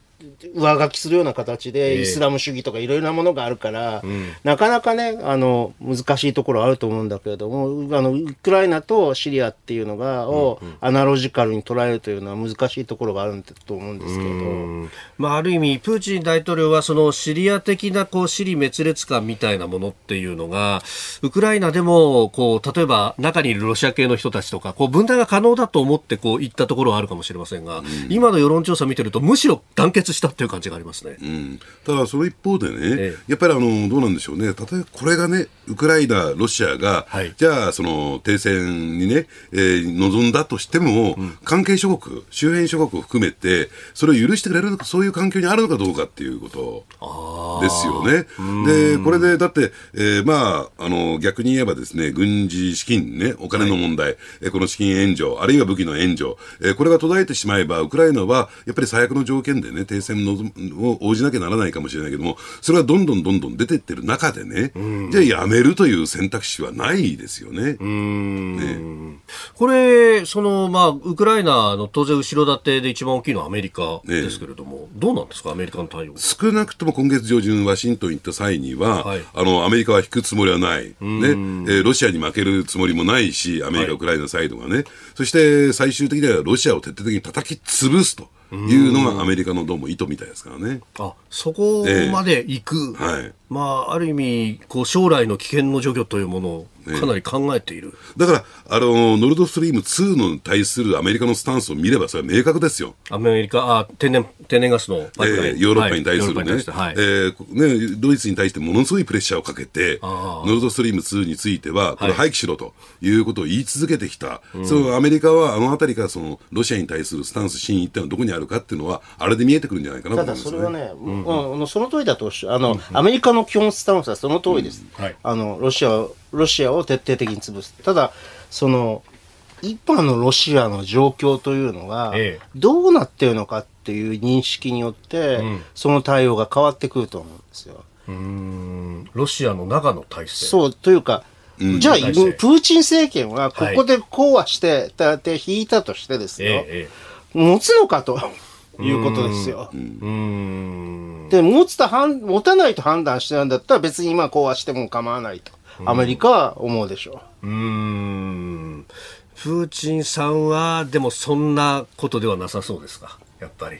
上書きするような形ええ。でイスラム主義とかいろいろなものがあるから、なかなかね、あの、難しいところあると思うんだけれども、あの、ウクライナとシリアっていうのが、をアナロジカルに捉えるというのは難しいところがあると思うんですけれど、うん。まあ、ある意味、プーチン大統領はそのシリア的なこう死に滅裂感みたいなものっていうのが、ウクライナでもこう例えば中にいるロシア系の人たちとか、こう分断が可能だと思ってこう言ったところはあるかもしれませんが、今の世論調査見てると、むしろ団結したっていう感じがありますね。うん、ただ、その一方でね、ええ。やっぱりあのどうなんでしょうね、例えばこれがね、ウクライナ、ロシアが、はい。じゃあ、その停戦にね、えー臨んだとしても、関係諸国、周辺諸国を含めて、それを許してくれるのか、そういう環境にあるのかどうかっていうことですよね。で、これで、だって、えーまあ、あの逆に言えばですね、軍事資金ね、お金の問題、えーこの資金援助、あるいは武器の援助、えーこれが途絶えてしまえば、ウクライナはやっぱり最悪の条件でね、停戦のを応じなきゃならないかもしれないけども、それはどんどんどんどん出てってる中でね、じゃあやめるという選択肢はないですよね。これ、その、まあ、ウクライナの当然後ろ盾で一番大きいのはアメリカですけれども、どうなんですか、アメリカの対応。少なくとも今月上旬、ワシントン行った際には、はい。あのアメリカは引くつもりはない、ね。えーロシアに負けるつもりもないし、アメリカ、はい。ウクライナサイドがね、そして最終的にはロシアを徹底的に叩き潰すというのがアメリカのどうも意図みたいですからね。あそこまで行く、はいまあ、ある意味こう将来の危険の除去というものをかなり考えている、だから、あの、ノルドストリーム2の対するアメリカのスタンスを見れば、それは明確ですよ。アメリカあ天然天然ガスのパイプライン、えーヨーロッパに対するね,、はいはい。えーね、ドイツに対してものすごいプレッシャーをかけて、あノルドストリーム2については、これ廃棄しろということを言い続けてきた、そのアメリカはあのあたりからそのロシアに対するスタンス、真意っていうのはどこにあるかっていうのは、あれで見えてくるんじゃないかなとた思いますね。だそれはね、うん。あのその通りだとあの、アメリカの基本スタンスはその通りです。はい。あのロシアをロシアを徹底的に潰す。ただその今のロシアの状況というのが、ええ。どうなっているのかっていう認識によって、その対応が変わってくると思うんですよ。うーん。ロシアの中の体制。そうというか、じゃあ、プーチン政権はここで講和して、だって引いたとしてですよ、えええ。持つのかということですよ。えうーん。で、持つと判、持たないと判断してるんだったら別に今こうはしても構わないと。アメリカは思うでしょう。ーん。プーチンさんはでもそんなことではなさそうですか？やっぱり。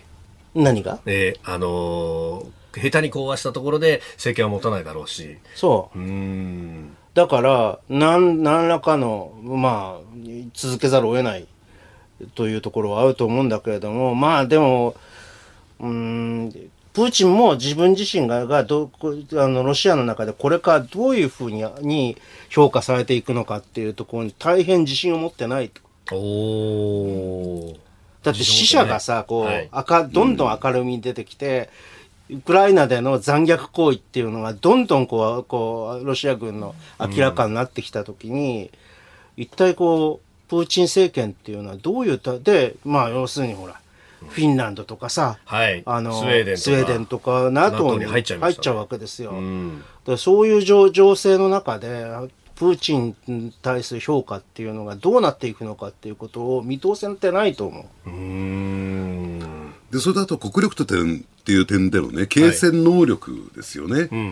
う。何が？えーあのー下手に講和したところで政権は持たないだろうし。そう。ーん。だから、なん、何らかの、まあ、続けざるを得ないというところはあると思うんだけれども、まあでも、うーん、プーチンも自分自身が、がどこあの、ロシアの中でこれからどういうふうにに評価されていくのかっていうところに大変自信を持ってないと。おー。だって死者がさ、こう、はい。赤、どんどん明るみに出てきて、ウクライナでの残虐行為っていうのがどんどんこう、こう、ロシア軍の明らかになってきたときに、一体こう、プーチン政権っていうのはどういうた、で、まあ要するにほら、フィンランドとかさ、はい。あの、スウェーデンとかスウェーデンとか NATO にに入っちゃうわけですよ。うん。そういう情情勢の中で、プーチンに対する評価っていうのがどうなっていくのかっていうことを見通せてないと思う。うーんでそれだと国力と点っていう点でのね、継戦能力ですよね。うんう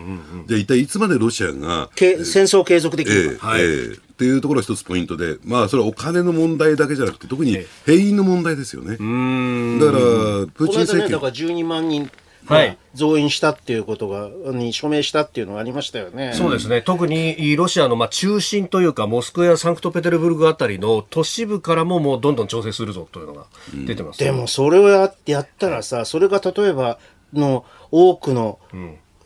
んじゃあ一体いつまでロシアが、け戦争継続できええるか。はいええっていうところが一つポイントで、まあ、それはお金の問題だけじゃなくて、特にえ兵員の問題ですよね。うーんだから、プーこの間ね、チン政権、だから12万人はい。増員したっていうことが、に署名したっていうのがありましたよね。そうですね、特にロシアのまあ中心というか、モスクワやサンクトペテルブルクあたりの都市部からももうどんどん調整するぞというのが出てます、でもそれをややったらさ、それが例えばの多くの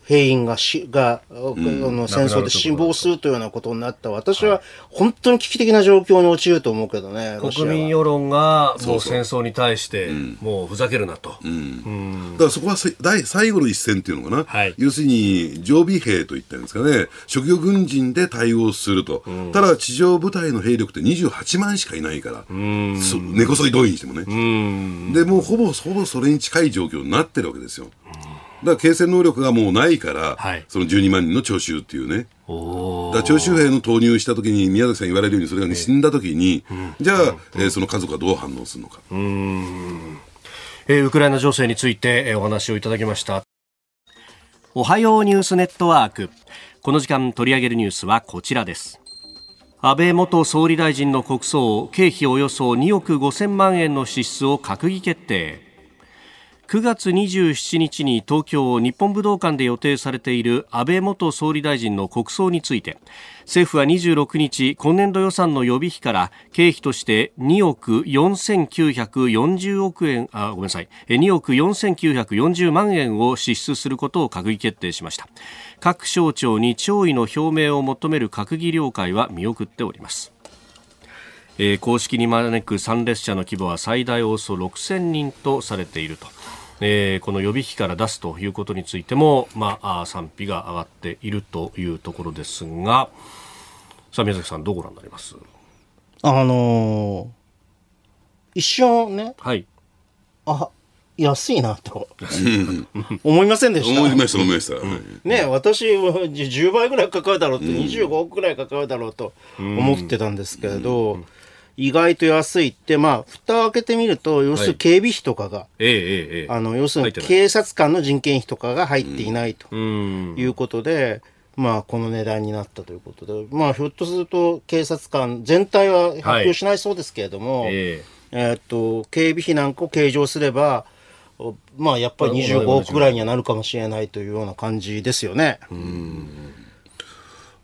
兵員がしが、あの戦争で死亡するというようなことになった。私は本当に危機的な状況に陥ると思うけどね、は。国民世論がもそう。戦争に対して、もうふざけるなと。だからそこはせ第最後の一線っていうのかな、はい。要するに常備兵といったんですかね、職業軍人で対応すると、ただ地上部隊の兵力って28万しかいないから、そ根こそぎ動員してもね、うん。でもうほぼほぼそれに近い状況になってるわけですよ。だから継戦能力がもうないから、はいその12万人の徴集っていうね。おだ徴集兵の投入したときに、宮崎さん言われるように、それが、ね、死んだときに、じゃあ、えーその家族がどう反応するのか。えーウクライナ情勢について、えーお話をいただきました。おはようニュースネットワーク。この時間取り上げるニュースはこちらです。安倍元総理大臣の国葬、経費およそ2億5000万円の支出を閣議決定。9月27日に東京日本武道館で予定されている安倍元総理大臣の国葬について政府は26日今年度予算の予備費から経費として2億4940億円あごめんなさい2億4940万円を支出することを閣議決定しました。各省庁に弔意の表明を求める閣議了解は見送っております。え公式に招く参列者の規模は最大およそ6000人とされていると、えーこの予備費から出すということについても、まあ、賛否が上がっているというところですがさあ宮崎さんどうご覧になります？あのー一瞬ね、はい。あ、安いなと 思いませんでした？思いました、思いました。はい。ね私は10倍ぐらいかかるだろうと、25億ぐらいかかるだろうと思ってたんですけれど、意外と安いって、まあ、蓋を開けてみると、要するに警備費とかが、ええええええ。あの、要するに警察官の人件費とかが入っていないとうん。いうことで、まあ、この値段になったということで、まあ、ひょっとすると警察官全体は発表しないそうですけれども、ええ。ーっと、警備費なんかを計上すれば、おまあ、やっぱり25億ぐらいにはなるかもしれないというような感じですよね。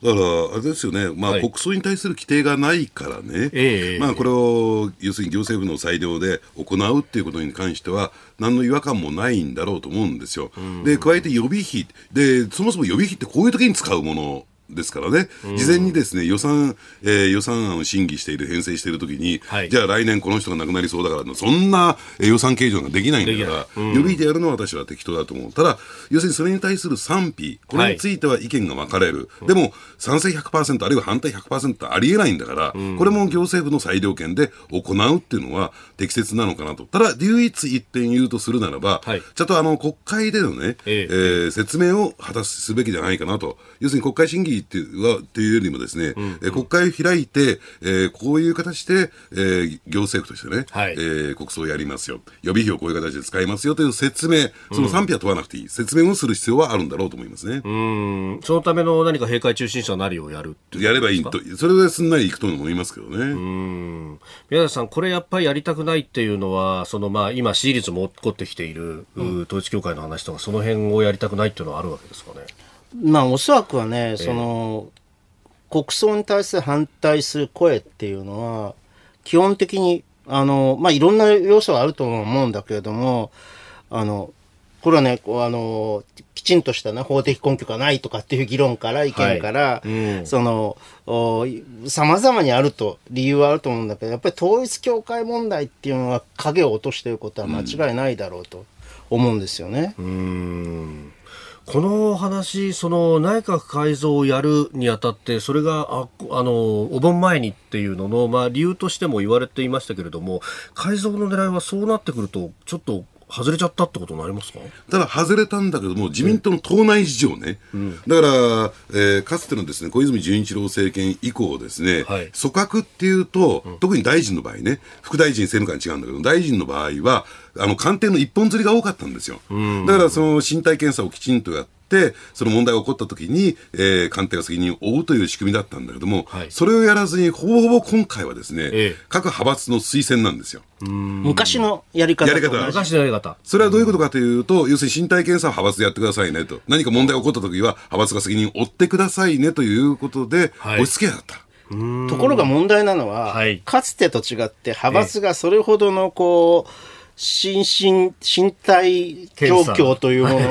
だから、あれですよね、まあ、はい。国葬に対する規定がないからね、ええまあ、これを要するに行政府の裁量で行うっていうことに関しては、何の違和感もないんだろうと思うんですよ。で、加えて予備費で、そもそも予備費ってこういう時に使うものですからね、事前にですね予算、えー予算案を審議している、編成しているときに、はい。じゃあ来年この人が亡くなりそうだから、そんなえー予算計上ができないんだから、予備費でやるのは私は適当だと思う。ただ、要するにそれに対する賛否、これについては意見が分かれる。でも、賛成100%、あるいは反対100%ありえないんだから、これも行政府の裁量権で行うっていうのは適切なのかなと。ただ、唯一一点言うとするならば、はい。ちゃんとあの国会でのね、ええ。えー説明を果たすべきじゃないかなと。要するに国会審議っていうはっていうよりもですね、えー国会を開いて、えーこういう形で、えー行政府としてね、はいえー国葬をやりますよ。予備費をこういう形で使いますよという説明、その賛否は問わなくていい。説明をする必要はあるんだろうと思いますね。うんそのための何か閉会中審査なりをやるやればいいことそれですんなりいくと思いますけどね。うん宮崎さん、これやっぱりやりたくないっていうのは、そのまあ今、支持率も起こってきている、う統一教会の話とか、その辺をやりたくないっていうのはあるわけですかね？まあ、おそらくはね、その、国葬に対する反対する声っていうのは、基本的に、あの、まあ、いろんな要素はあると思うんだけれども、あの、これはね、こうあの、きちんとしたね、法的根拠がないとかっていう議論から、意見から、その、お様々にあると、理由はあると思うんだけど、やっぱり統一教会問題っていうのは影を落としていることは間違いないだろうと思うんですよね。この話、その内閣改造をやるにあたって、それがああのお盆前にっていうのの、まあ、理由としても言われていましたけれども、改造の狙いはそうなってくると、ちょっと外れちゃったってことになりますか？ただ外れたんだけども、自民党の党内事情ね、だから、えーかつてのですね小泉純一郎政権以降ですね、はい。組閣っていうと、特に大臣の場合ね、副大臣、政務官違うんだけど、大臣の場合は、あの官邸の一本釣りが多かったんですよ。だから、その身体検査をきちんとやって、その問題が起こった時に、えー官邸が責任を負うという仕組みだったんだけども、はいそれをやらずに、ほぼほぼ今回はですね、ええ各派閥の推薦なんですよ。昔のやり方やり方昔のやり方。それはどういうことかというと、要するに身体検査は派閥でやってくださいねと。何か問題が起こった時は、派閥が責任を負ってくださいねということで、はい押し付けやがった。ところが問題なのは、はいかつてと違って派閥がそれほどのこう、心身、身体状況というものを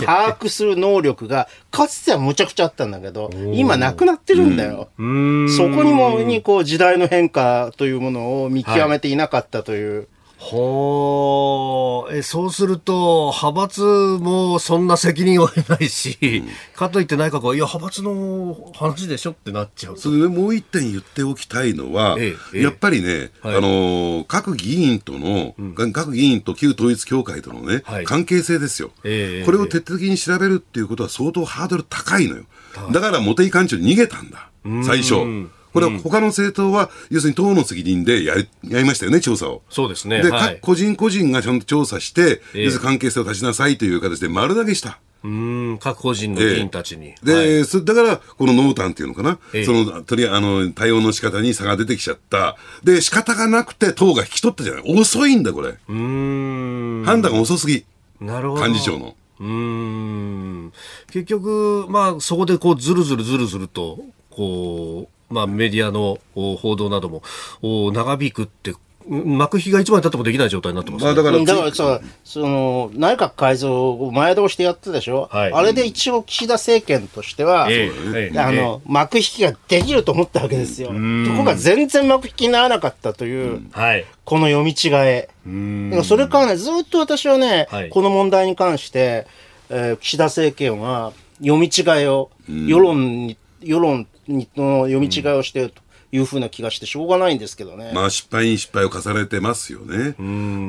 把握する能力が、かつてはむちゃくちゃあったんだけど、今なくなってるんだよ。そこにも、にこう時代の変化というものを見極めていなかったという。ほー。えそうすると、派閥もそんな責任を負えないし、かといって内閣は、いや、派閥の話でしょってなっちゃう。それでもう一点言っておきたいのは、ええええ。やっぱりね、はい。あのー各議員との、各議員と旧統一教会とのね、はい。関係性ですよ、ええこれを徹底的に調べるっていうことは相当ハードル高いのよ。だから茂木幹事長逃げたんだ、最初。これは他の政党は、要するに党の責任でやりやりましたよね、調査を。そうですね。で、はい各。個人個人がちゃんと調査して、ええ要するに関係性を出しなさいという形で丸投げした。うーん、各個人の議員たちに。で、はいそだから、この濃淡っていうのかな、ええその、とりああの、対応の仕方に差が出てきちゃった。で、仕方がなくて党が引き取ったじゃない。遅いんだ、これ。うーん。判断が遅すぎ。なるほど。幹事長の。うーん結局、まあ、そこでこうずるずるずるずるとこう、まあ、メディアのお報道などもお長引くってうん幕引きがいつまでたってもできない状態になってます、ね。まあ、だから、だからさ、その、内閣改造を前倒してやってたでしょ、はい。あれで一応岸田政権としては、ええええあの、幕引きができると思ったわけですよ。ところが全然幕引きにならなかったという、はい。この読み違え。それからね、ずっと私はね、はい。この問題に関して、えー岸田政権は読み違いを、世論に、世論にの読み違いをしていると。いうふうな気がしてしょうがないんですけどね。まあ、失敗に失敗を重ねてますよね。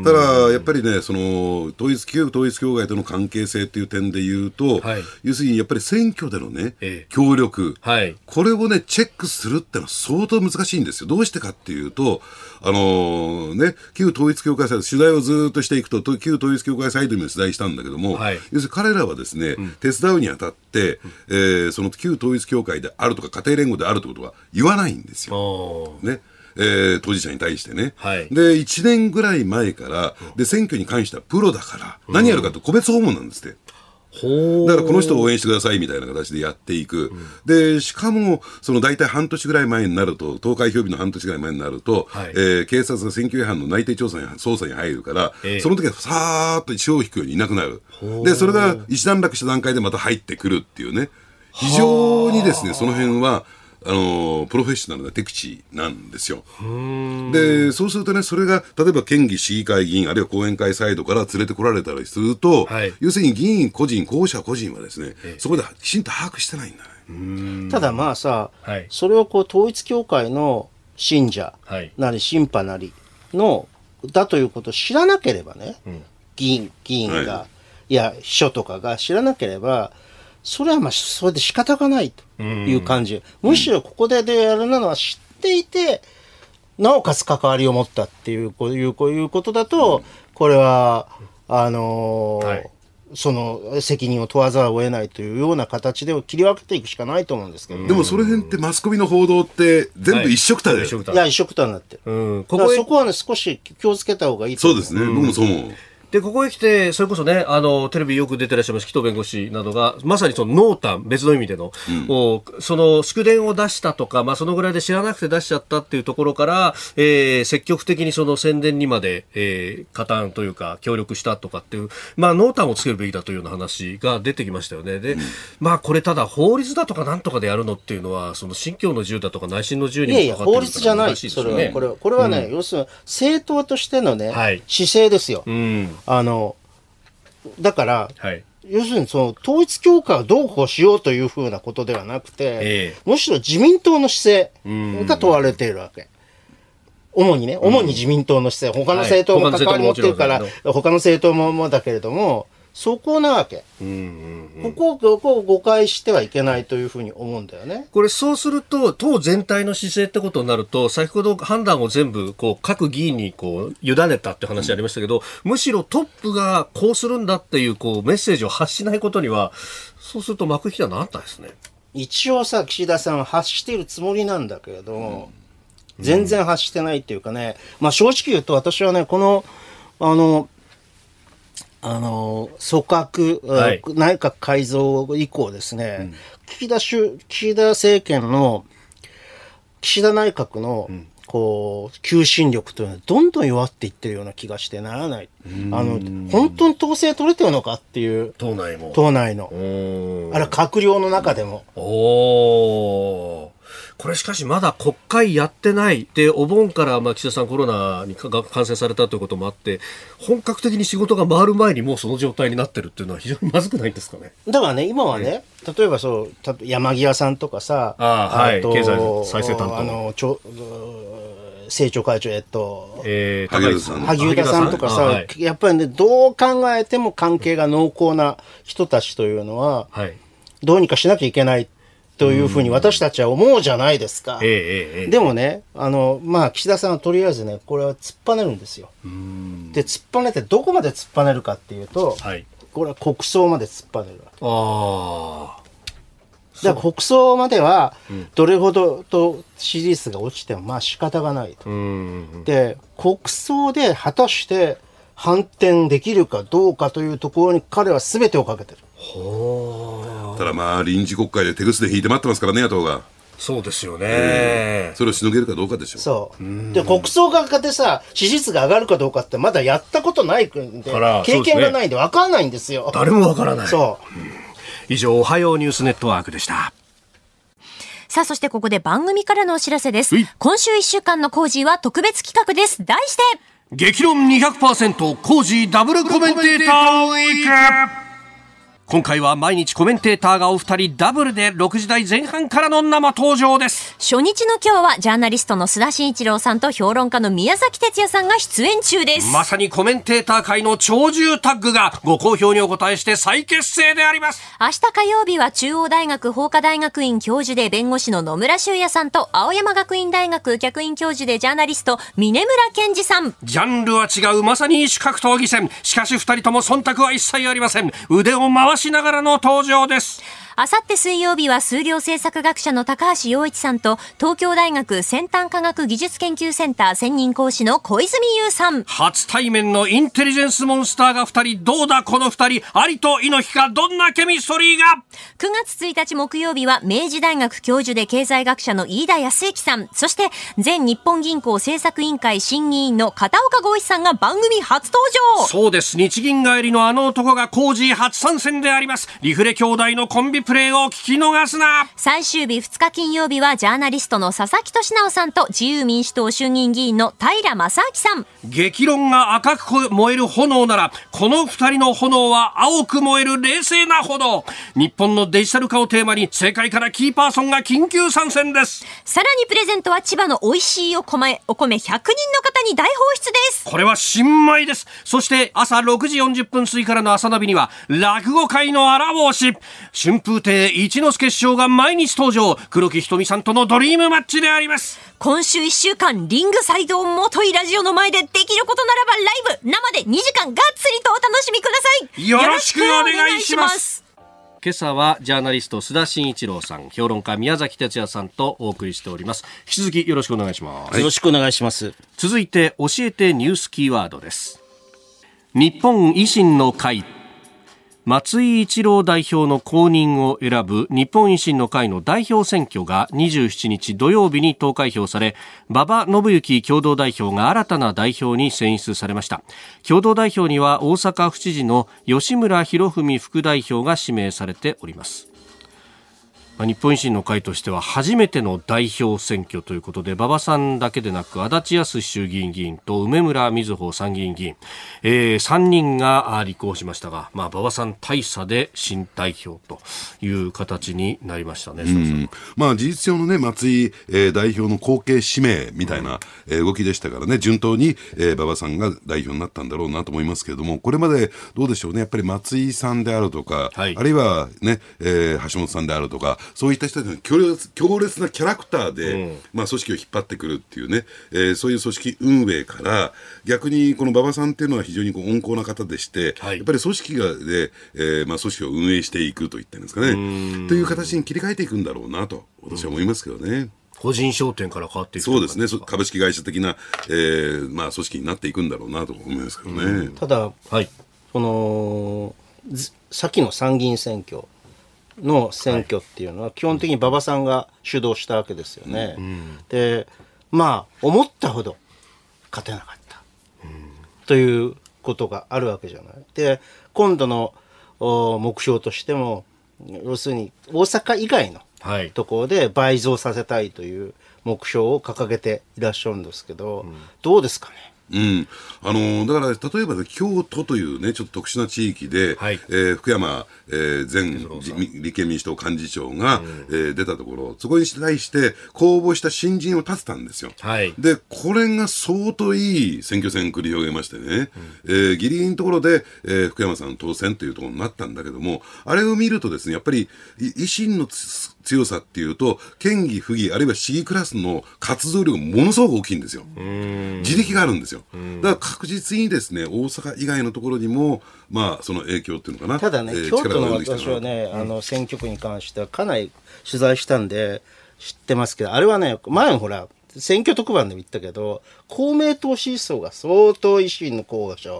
ただ、やっぱりね、その、統一、旧統一教会との関係性っていう点で言うと、はい要するにやっぱり選挙でのね、ええ協力、はい。これをね、チェックするってのは相当難しいんですよ。どうしてかっていうと、あのね、旧統一教会サイド、取材をずっとしていくと、と旧統一教会サイドにも取材したんだけども、はい要するに彼らはですね、手伝うにあたって、えーその旧統一教会であるとか家庭連合であるということは言わないんですよ。おーね。えー当事者に対してね。はいで、1年ぐらい前から、で、選挙に関してはプロだから、何やるかって個別訪問なんですって。ほだからこの人を応援してくださいみたいな形でやっていく。で、しかも、その大体半年ぐらい前になると、投開票日の半年ぐらい前になると、はいえー警察が選挙違反の内定調査に、捜査に入るから、ええその時はさーっと潮を引くようにいなくなる。で、それが一段落した段階でまた入ってくるっていうね。非常にですね、その辺は、あのープロフェッショナルな手口なんですよ。で、そうするとね、それが、例えば県議、市議会議員、あるいは後援会サイドから連れてこられたりすると、はい。要するに議員個人、候補者個人はですね、そこできちんと把握してないんだね。ただまあさ、はい。それをこう統一教会の信者はい。なり審判なりの、だということを知らなければね、議員、議員が、、はいや秘書とかが知らなければ、それはまあそれで仕方がないという感じ。むしろここででやるなのは知っていて、なおかつ関わりを持ったっていう、こういう、こういうことだと、これは、あのーはいその責任を問わざるを得ないというような形で切り分けていくしかないと思うんですけど、でもその辺ってマスコミの報道って全部一緒くたで、一緒くたいや、一緒くたになってる。うん。ここへそこはね、少し気をつけた方がいいそうですね、僕もそう思う。で、ここへ来て、それこそね、あの、テレビよく出てらっしゃいます紀藤弁護士などが、まさにその濃淡、別の意味での、おその祝電を出したとか、まあそのぐらいで知らなくて出しちゃったっていうところから、えー積極的にその宣伝にまで、えー加担というか、協力したとかっていう、まあ濃淡をつけるべきだというような話が出てきましたよね。で、まあこれただ法律だとかなんとかでやるのっていうのは、その信教の自由だとか内心の自由にいやいや、もかかってる法律じゃない。ねそれは、これは、これはね、要するに、政党としてのね、はい姿勢ですよ。うん。あの、だから、はい。要するにその統一教会をどうこうしようというふうなことではなくて、えむしろ自民党の姿うん勢が問われているわけ。主にね、主に自民党の姿勢、他の政党も関わり持ってるから、はい他の政党もだけれども、そこなわけ。うんうんうんここを、誤解してはいけないというふうに思うんだよね。これそうすると、党全体の姿勢ってことになると、先ほど判断を全部、こう、各議員にこう、委ねたって話ありましたけど、むしろトップがこうするんだっていう、こう、メッセージを発しないことには、そうすると幕引きはなったですね。一応さ、岸田さんは発しているつもりなんだけれども、全然発してないっていうかね、まあ正直言うと私はね、この、あの、あの、組閣、はい。内閣改造以降ですね、岸田首岸田政権の、岸田内閣の、こう、求心力というのはどんどん弱っていってるような気がしてならない。あの、本当に統制取れてるのかっていう、党内も。党内の。あれ、閣僚の中でも。おーこれしかしまだ国会やってない。で、お盆からまあ岸田さんコロナにかが感染されたということもあって、本格的に仕事が回る前にもうその状態になってるっていうのは非常にまずくないんですかね。だからね、今はね、例えばそう、た山際さんとかさ、あーはい経済再生担当あの、ちょ、政調会長、えっと、えー、萩生田さん萩生田さんとかさ、あはい。やっぱりね、どう考えても関係が濃厚な人たちというのは、はい。どうにかしなきゃいけないというふうに私たちは思うじゃないですか。でもね、あの、まあ、岸田さんはとりあえずね、これは突っぱねるんですよ。で、突っぱねてどこまで突っぱねるかっていうと、はい。これは国葬まで突っぱねるわけ。ああ。だから国葬までは、どれほどと支持率が落ちても、まあ仕方がないと。うん。で、国葬で果たして反転できるかどうかというところに彼は全てをかけてる。ただまあ、臨時国会で手ぐすで引いて待ってますからね、野党が。そうですよね。それをしのげるかどうかでしょう。そう。で、国葬がかでさ、支持率が上がるかどうかってまだやったことないんでから、経験がないんで分かんないんですよ。誰もわからない。そう。以上、おはようニュースネットワークでした。さあ、そしてここで番組からのお知らせですはい。今週1週間のコージーは特別企画です。題して、激論200%工事ダブルコメンテーターウィーク今回は毎日コメンテーターがお二人ダブルで6時台前半からの生登場です。初日の今日はジャーナリストの須田慎一郎さんと評論家の宮崎哲也さんが出演中です。まさにコメンテーター界の長寿タッグがご好評にお答えして再結成であります。明日火曜日は中央大学法科大学院教授で弁護士の野村修也さんと青山学院大学客員教授でジャーナリスト峰村健二さん。ジャンルは違うまさに異種格闘技戦。しかし二人とも忖度は一切ありません。腕を回しながらの登場です。あさって水曜日は数量政策学者の高橋洋一さんと東京大学先端科学技術研究センター専任講師の小泉優さん。初対面のインテリジェンスモンスターが二人、どうだこの二人、ありと猪木か、どんなケミストリーが9月1日木曜日は明治大学教授で経済学者の飯田康之さん、そして前日本銀行政策委員会審議員の片岡剛一さんが番組初登場そうです。日銀帰りのあの男が工事初参戦であります。リフレ兄弟のコンビプレーを聞き逃すな最終日2日金曜日はジャーナリストの佐々木俊直さんと自由民主党衆議院議員の平正明さん。激論が赤く燃える炎なら、この二人の炎は青く燃える冷静な炎。日本のデジタル化をテーマに、世界からキーパーソンが緊急参戦です。さらにプレゼントは千葉の美味しいお米、お米100人の方に大放出です。これは新米です。そして朝6時40分過ぎからの朝ナビには、落語界の荒帽子。春風亭一之輔師匠が毎日登場。黒木瞳さんとのドリームマッチであります。今週1週間、リングサイドをもといラジオの前でできることならばライブ、生で2時間がっつりとお楽しみください。よろしくお願いします。今朝はジャーナリスト須田慎一郎さん、評論家宮崎哲也さんとお送りしております。引き続きよろしくお願いします。よろしくお願いします。続いて教えてニュースキーワードです。日本維新の会松井一郎代表の後任を選ぶ日本維新の会の代表選挙が27日土曜日に投開票され馬場信之共同代表が新たな代表に選出されました。共同代表には大阪府知事の吉村博文副代表が指名されております。日本維新の会としては初めての代表選挙ということで馬場さんだけでなく足立康衆議院議員と梅村瑞穂参議院議員、えー、3人が立候補しましたが、まあ、馬場さん大差で新代表という形になりましたね、まあ、事実上の、ね、松井、えー、代表の後継指名みたいな、えー、動きでしたからね順当に、えー、馬場さんが代表になったんだろうなと思いますけれどもこれまでどうでしょうねやっぱり松井さんであるとか、はい、あるいはね、えー、橋本さんであるとかそういった人たちの強烈強烈なキャラクターで、うん、まあ、組織を引っ張ってくるっていうね、えー、そういう組織運営から逆にこの馬場さんっていうのは非常にこう温厚な方でして、はい、やっぱり組織がで、えーまあ、組織を運営していくといったんですかね。という形に切り替えていくんだろうなと私は思いますけどね。個人商店から変わっていくそうですね。株式会社的な、えーまあ、組織になっていくんだろうなと思いますけどね。ただ、はい、その先の参議院選挙の選挙っていうのは基本的に馬場さんが主導したわけですよね。うん、でまあ思ったほど勝てなかった、うん、ということがあるわけじゃない。で今度の目標としても要するに大阪以外のところで倍増させたいという目標を掲げていらっしゃるんですけど、うん、どうですかね？うん、あのだから例えば、ね、京都というねちょっと特殊な地域で、はい、えー、福山、えー、前立憲民主党幹事長が、うん、えー、出たところそこに対して公募した新人を立てたんですよ。はい、でこれが相当いい選挙戦繰り広げましてね、うん、えー、ギリギリのところで、えー、福山さん当選というところになったんだけどもあれを見るとですねやっぱり維新の強さっていうと、県議、府議、あるいは市議クラスの活動量がものすごく大きいんですよ。自力があるんですよ。だから確実にですね、大阪以外のところにも、まあ、その影響っていうのかな。ただね、えー、京都の私はね、あの、選挙区に関してはかなり取材したんで、知ってますけど、あれはね、前ほら、選挙特番でも言ったけど、公明党支持層が相当維新の候補者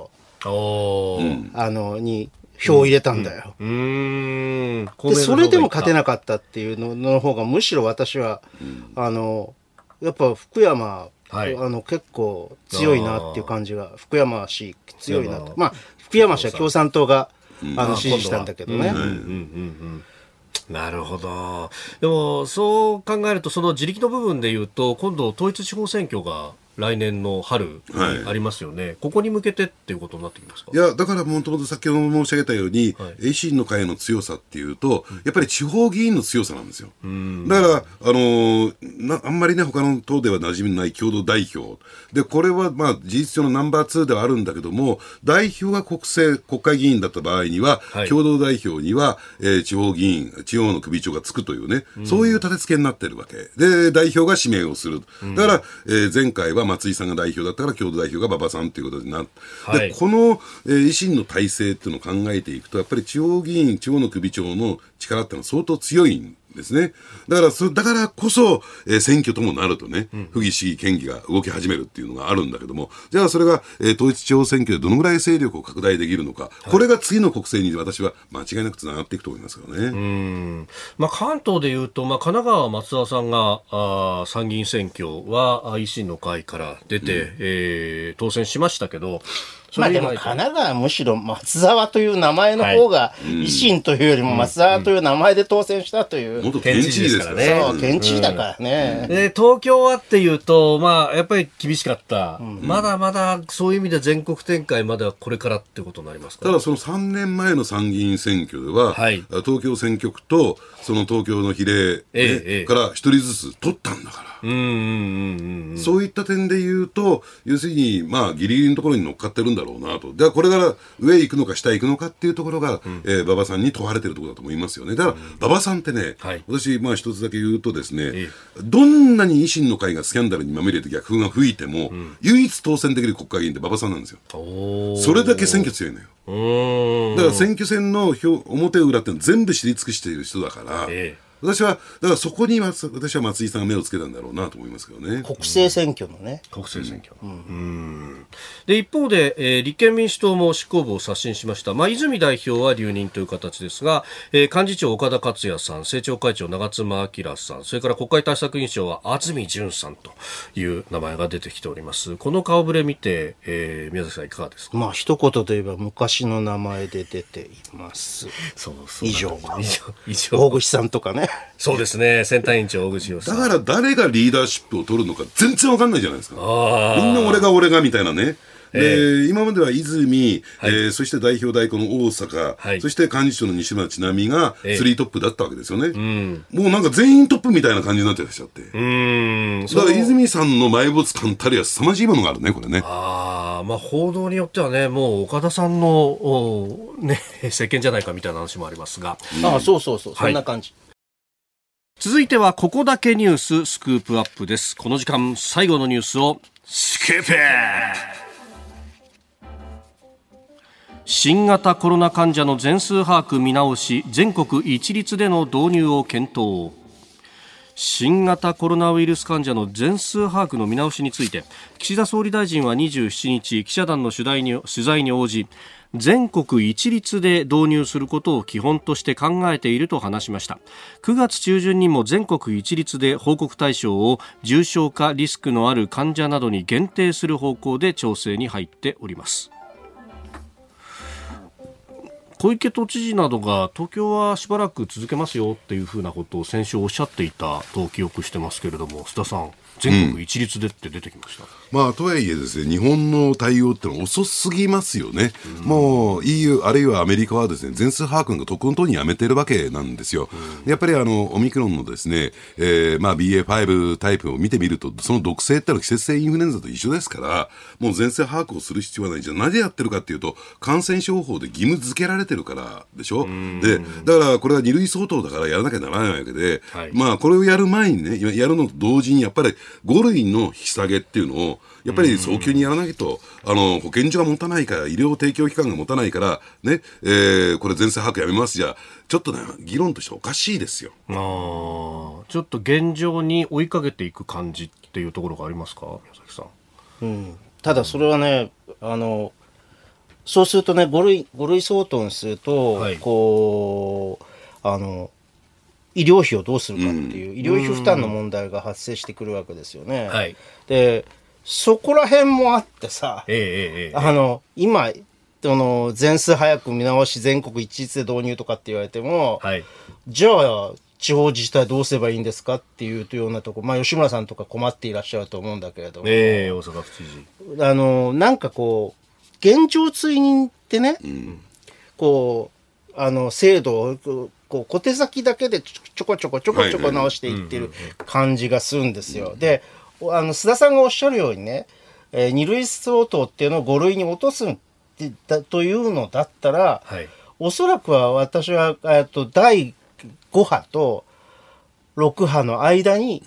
を、あの、に票を入れたんだよ。うん、でそれでも勝てなかったっていうのの方がむしろ私は、あのやっぱ福山、はい、あの結構強いなっていう感じが福山氏強いなとまあ福山氏は共産党が、あの支持したんだけどね。なるほど。でも、そう考えると、その自力の部分で言うと、今度、統一地方選挙が来年の春ありますよね、はい、ここに向けてっていうことになってきますか？いやだからもともと先ほど申し上げたように、はい、維新の会の強さっていうと、やっぱり地方議員の強さなんですよ。だから、あのー、なあんまりね他の党では馴染みのない共同代表。でこれはまあ事実上のナンバー2ではあるんだけども代表が国政国会議員だった場合には、はい、共同代表には、えー、地方議員地方の首長がつくというね、そういう立て付けになってるわけ。で代表が指名をする。だから、えー、前回はは松井さんが代表だったから共同代表が馬場さんということになって、はい、この、えー、維新の体制っていうのを考えていくとやっぱり地方議員地方の首長の力っていうのは相当強いんですね。だから、そだからこそ、えー、選挙ともなるとね、府議、市議、県議が動き始めるっていうのがあるんだけども、じゃあそれが、えー、統一地方選挙でどのぐらい勢力を拡大できるのか、はい、これが次の国政に私は間違いなくつながっていくと思いますけどね。うんまあ、関東でいうと、まあ、神奈川、松田さんがあ参議院選挙は維新の会から出て、うん、えー、当選しましたけど、まあでも神奈川むしろ松沢という名前の方が、維新というよりも松沢という名前で当選したという。元県知事ですからね。そう、県知事だからね。で、東京はっていうと、まあ、やっぱり厳しかった。まだまだそういう意味で全国展開まではこれからってことになりますか？ただその3年前の参議院選挙では、はい、東京選挙区とその東京の比例、ねから一人ずつ取ったんだから。そういった点で言うと、要するに、まあ、ギリギリのところに乗っかってるんだろうなと。では、これから上行くのか下行くのかっていうところが、うん、えー、馬場さんに問われてるところだと思いますよね。だから、馬場さんってね、はい、私、まあ一つだけ言うとですね、ええ、どんなに維新の会がスキャンダルにまみれて逆風が吹いても、うん、唯一当選できる国会議員って馬場さんなんですよ。それだけ選挙強いのよ。だから選挙戦の表表裏って全部知り尽くしている人だから、ええ私は、だからそこに私は松井さんが目をつけたんだろうなと思いますけどね。国政選挙のね。国政選挙、うん。で一方で、えー立憲民主党も執行部を刷新しました、まあ、泉代表は留任という形ですが、えー幹事長岡田克也さん政調会長長妻昭さんそれから国会対策委員長は安住淳さんという名前が出てきております。この顔ぶれ見て、えー宮崎さんいかがですか？まあ、一言で言えば昔の名前で出ています。そうそう以上。以上以上。大口さんとかね。そうですね選対委員長大口洋さんだから誰がリーダーシップを取るのか全然わかんないじゃないですか。あみんな俺が俺がみたいなね。で、え今までは泉、えーそして代表代行の大阪、はいそして幹事長の西村智奈美がええスリートップだったわけですよね。んもうなんか全員トップみたいな感じになってらっしゃって。うーんだから泉さんの埋没感たりは凄まじいものがあるね、これね。ああ、まあ報道によってはね、もう岡田さんの、おね、政権じゃないかみたいな話もありますが。ああ、そうそうそう。はいそんな感じ。続いては、ここだけニューススクープアップです。この時間、最後のニュースを、スクープ新型コロナ患者の全数把握見直し、全国一律での導入を検討。新型コロナウイルス患者の全数把握の見直しについて岸田総理大臣は27日記者団の取材に取材に応じ全国一律で導入することを基本として考えていると話しました。9月中旬にも全国一律で報告対象を重症化リスクのある患者などに限定する方向で調整に入っております。小池都知事などが東京はしばらく続けますよっていうふうなことを先週おっしゃっていたと記憶してますけれども須田さん全国一律でって出てきました、まあ、とはいえですね、日本の対応ってのは遅すぎますよね。もう EU、あるいはアメリカはですね、全数把握がとことんにやめてるわけなんですよ。やっぱりあの、オミクロンのですね、えー、まあ BA.5 タイプを見てみると、その毒性ってのは季節性インフルエンザと一緒ですから、もう全数把握をする必要はない。じゃあなぜやってるかっていうと、感染症法で義務付けられてるからでしょ。で、だからこれは二類相当だからやらなきゃならないわけで、はいまあこれをやる前にね、ややるのと同時にやっぱり5類の引き下げっていうのを、やっぱり早急にやらないと、あの、保健所が持たないから、医療提供機関が持たないから、ね、えーこれ全数把握やめますじゃ、ちょっとね、議論としておかしいですよ。あーちょっと現状に追いかけていく感じっていうところがありますか宮崎さん？うん。ただそれはね、あの、そうするとね、5類、5類相当にすると、はいこう、あの、医療費をどうするかっていう、医療費負担の問題が発生してくるわけですよね。はいで、そこら辺もあってさ、ええあの、今、その、全数早く見直し、全国一律で導入とかって言われても、はい。じゃあ、地方自治体どうすればいいんですかっていうようなとこ、まあ、吉村さんとか困っていらっしゃると思うんだけれども、ええ大阪府知事。あの、なんかこう、現状追認ってね、こう、あの、制度を、こう小手先だけでちょちょこちょこちょこちょこ直していってる感じがするんですよ。で、あの、須田さんがおっしゃるようにね、えー二類相当っていうのを五類に落とすってだというのだったら、はい。おそらくは私は、えっと、第5波と6波の間に、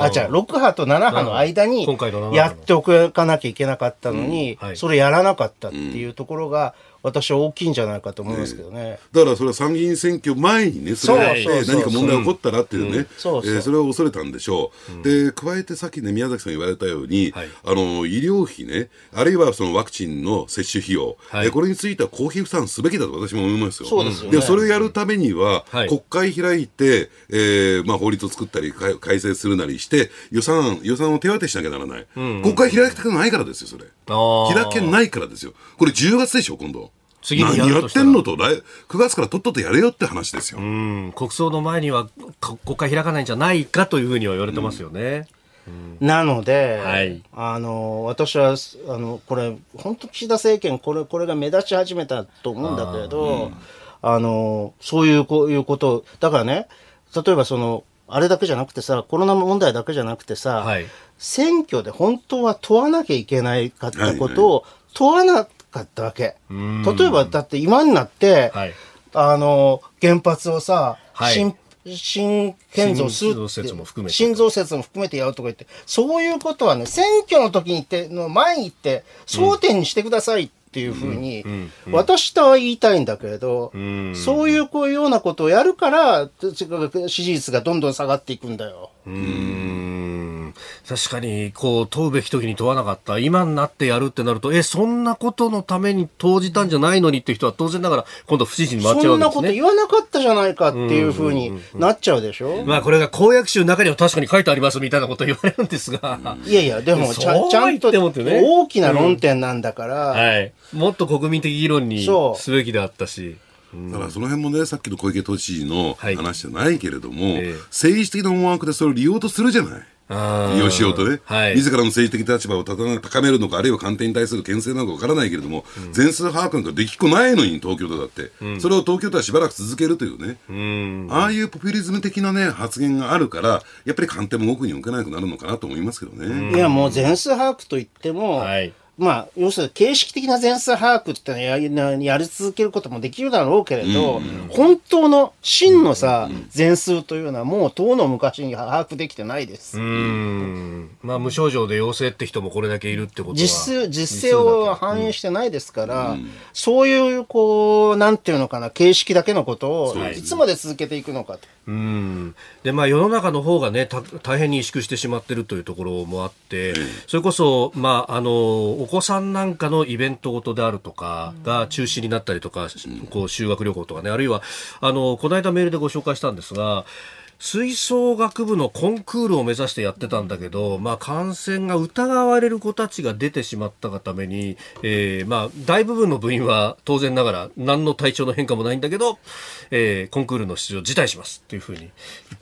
あ、じゃあ、6波と7波の間に今回の7波の。やっておかなきゃいけなかったのに、はい。それやらなかったっていうところが、私は大きいんじゃないかと思いますけどね。だからそれは参議院選挙前にね、それをやってそうそうそう何か問題が起こったらっていうね、それを恐れたんでしょう。で、加えてさっきね、宮崎さん言われたように、はいあの、医療費ね、あるいはそのワクチンの接種費用、はこれについては公費負担すべきだと私も思いますよ。そうですよねで、それをやるためには、はい国会開いて、えーまあ法律を作ったり、か改正するなりして、予算、予算を手当てしなきゃならない。国会開きたくないからですよ、それ。開けないからですよ。これ10月でしょ、今度。次にや何やってるとしたら。んのと来9月からとっととやれよって話ですよ。うん。国葬の前にはこ国会開かないんじゃないかというふうには言われてますよね、なので、はい。あの、私は、あの、これ、本当岸田政権、これ、これが目立ち始めたと思うんだけれど、あ,、の、そういう、こういうこと、だからね、例えばその、あれだけじゃなくてさ、コロナ問題だけじゃなくてさ、はい。選挙で本当は問わなきゃいけないかったことを問わなかったわけ。例えば、だって今になって、はい。あの、原発をさ、はい。新、新建造するって新増設も含めて新増設も含めてやるとか言って、そういうことはね、選挙の時に言って、の前に言って、争点にしてくださいってっていうふうに、私とは言いたいんだけれど、そういうこういうようなことをやるから、支持率がどんどん下がっていくんだよ。うん。確かにこう問うべき時に問わなかった。今になってやるってなるとえそんなことのために投じたんじゃないのにっていう人は当然ながら今度不支持に回っちゃそなうんんですね。こと言わなかったじゃないかっていうふうになっちゃうでしょ、まあこれが公約集の中には確かに書いてありますみたいなことを言われるんですが、いやいや、でもちゃそうんちゃんと大きな論点なんだから、はい、もっと国民的議論にすべきであったし。だからその辺もね、さっきの小池都知事のはい。話じゃないけれども、ええ。政治的な思惑でそれを利用とするじゃない。利用しようとね、はい。自らの政治的立場を高高めるのか、あるいは官邸に対する牽制なのかわからないけれども、全数把握なんかできっこないのに、東京都だって、それを東京都はしばらく続けるというね、うん。ああいうポピュリズム的なね、発言があるから、やっぱり官邸も動くに動けなくなるのかなと思いますけどね。いや、もう全数把握といっても、はいまあ、要するに形式的な全数把握ってのはやややり続けることもできるだろうけれど、本当の真のさ、全数というのはもう遠の昔に把握できてないです。うん。まあ無症状で陽性って人もこれだけいるってことは。実数、実勢を反映してないですから、そういう、こう、なんていうのかな、形式だけのことを、いつまで続けていくのかと。うん。でまあ、世の中の方がねた大変に萎縮してしまっているというところもあって、それこそ、まあ、あのお子さんなんかのイベントごとであるとかが中止になったりとか、こう修学旅行とかね。あるいはあのこの間メールでご紹介したんですが吹奏楽部のコンクールを目指してやってたんだけど、まあ、感染が疑われる子たちが出てしまったがために、えーまあ、大部分の部員は当然ながら何の体調の変化もないんだけど、えーコンクールの出場辞退しますっていうふうに言っ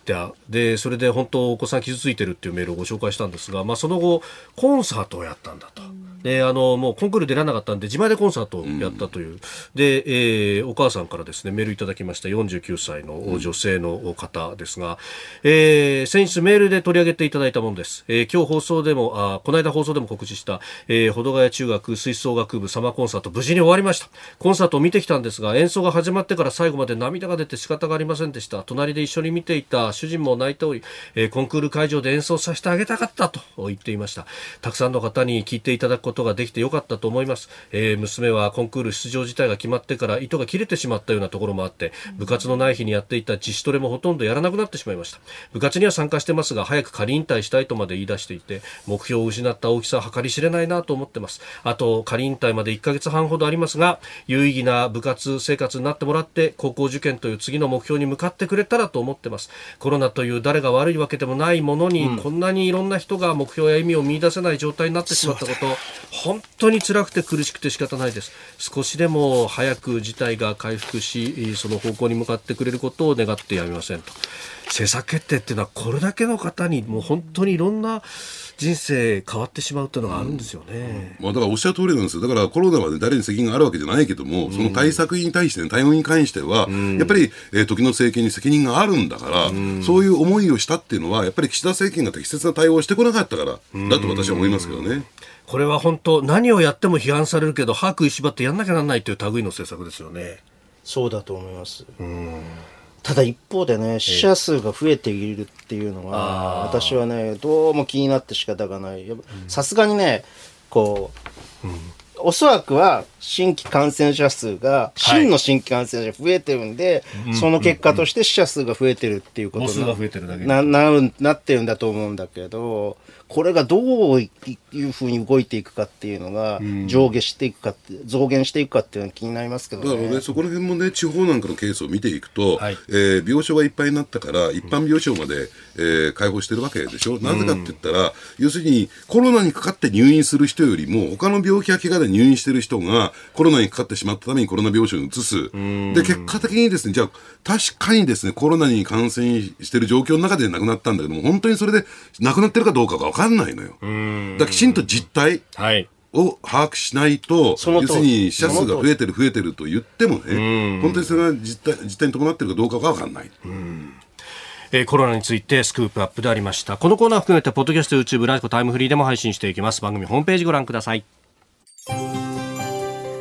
たでそれで本当お子さん傷ついてるっていうメールをご紹介したんですが、まあ、その後コンサートをやったんだと。であのもうコンクール出られなかったんで自前でコンサートをやったという、で、えーお母さんからですねメールいただきました。49歳の女性の方ですが、えー先日メールで取り上げていただいたものです、えー今日放送でもあこの間放送でも告知した、えー保土ヶ谷中学吹奏楽部サマーコンサート無事に終わりました。コンサートを見てきたんですが演奏が始まってから最後まで涙が出て仕方がありませんでした。隣で一緒に見ていた主人も泣いており、えーコンクール会場で演奏させてあげたかったと言っていました。たくさんの方に聞いていただくことができてよかったと思います、えー娘はコンクール出場自体が決まってから糸が切れてしまったようなところもあって部活のない日にやっていた自主トレもほとんどやらなくなってしまいました。部活には参加してますが早く仮引退したいとまで言い出していて目標を失った大きさは計り知れないなと思ってます。あと仮引退まで1ヶ月半ほどありますが有意義な部活生活になってもらって高校受験という次の目標に向かってくれたらと思ってます。コロナという誰が悪いわけでもないものに、こんなにいろんな人が目標や意味を見出せない状態になってしまったこと本当に辛くて苦しくて仕方ないです。少しでも早く事態が回復しその方向に向かってくれることを願ってやみませんと。政策決定っていうのはこれだけの方にもう本当にいろんな人生変わってしまうっていうのがあるんですよね。まあ、だからおっしゃる通りなんですよ。だからコロナはね、誰に責任があるわけじゃないけども、その対策に対して、ね、対応に関しては、やっぱり、えー時の政権に責任があるんだから、そういう思いをしたっていうのは、やっぱり岸田政権が適切な対応をしてこなかったから、だと私は思いますけどね。これは本当何をやっても批判されるけど歯食いしばってやんなきゃならないという類の政策ですよね。そうだと思います。ただ一方でね、死者数が増えているっていうのは、私はね、どうも気になって仕方がない。さすがにね、こう、おそらくは新規感染者数が、真の新規感染者増えてるんで、その結果として死者数が増えてるっていうこと母数が増えてるだけで。ななるなってるんだと思うんだけど、これがどういうふうに動いていくかっていうのが、上下していくかって、増減していくかっていうのが気になりますけどね。だからね、そこら辺もね、地方なんかのケースを見ていくと、はい。えー病床がいっぱいになったから、一般病床まで、えー開放してるわけでしょ？なぜかって言ったら、要するにコロナにかかって入院する人よりも、他の病気や怪我で入院してる人が、コロナにかかってしまったためにコロナ病床に移す。で、結果的にですね、じゃあ、確かにですね、コロナに感染してる状況の中で亡くなったんだけども、本当にそれで亡くなってるかどうかがわかんないのよ。だきちんと実態、はい。を把握しないと、要するに死者数が増えてる増えてると言ってもね、本当にそれが実態実態に伴ってるかどうかが分かんない。えーコロナについてスクープアップでありました。このコーナー含めて、ポッドキャスト、YouTube、ラジコタイムフリーでも配信していきます。番組ホームページご覧ください。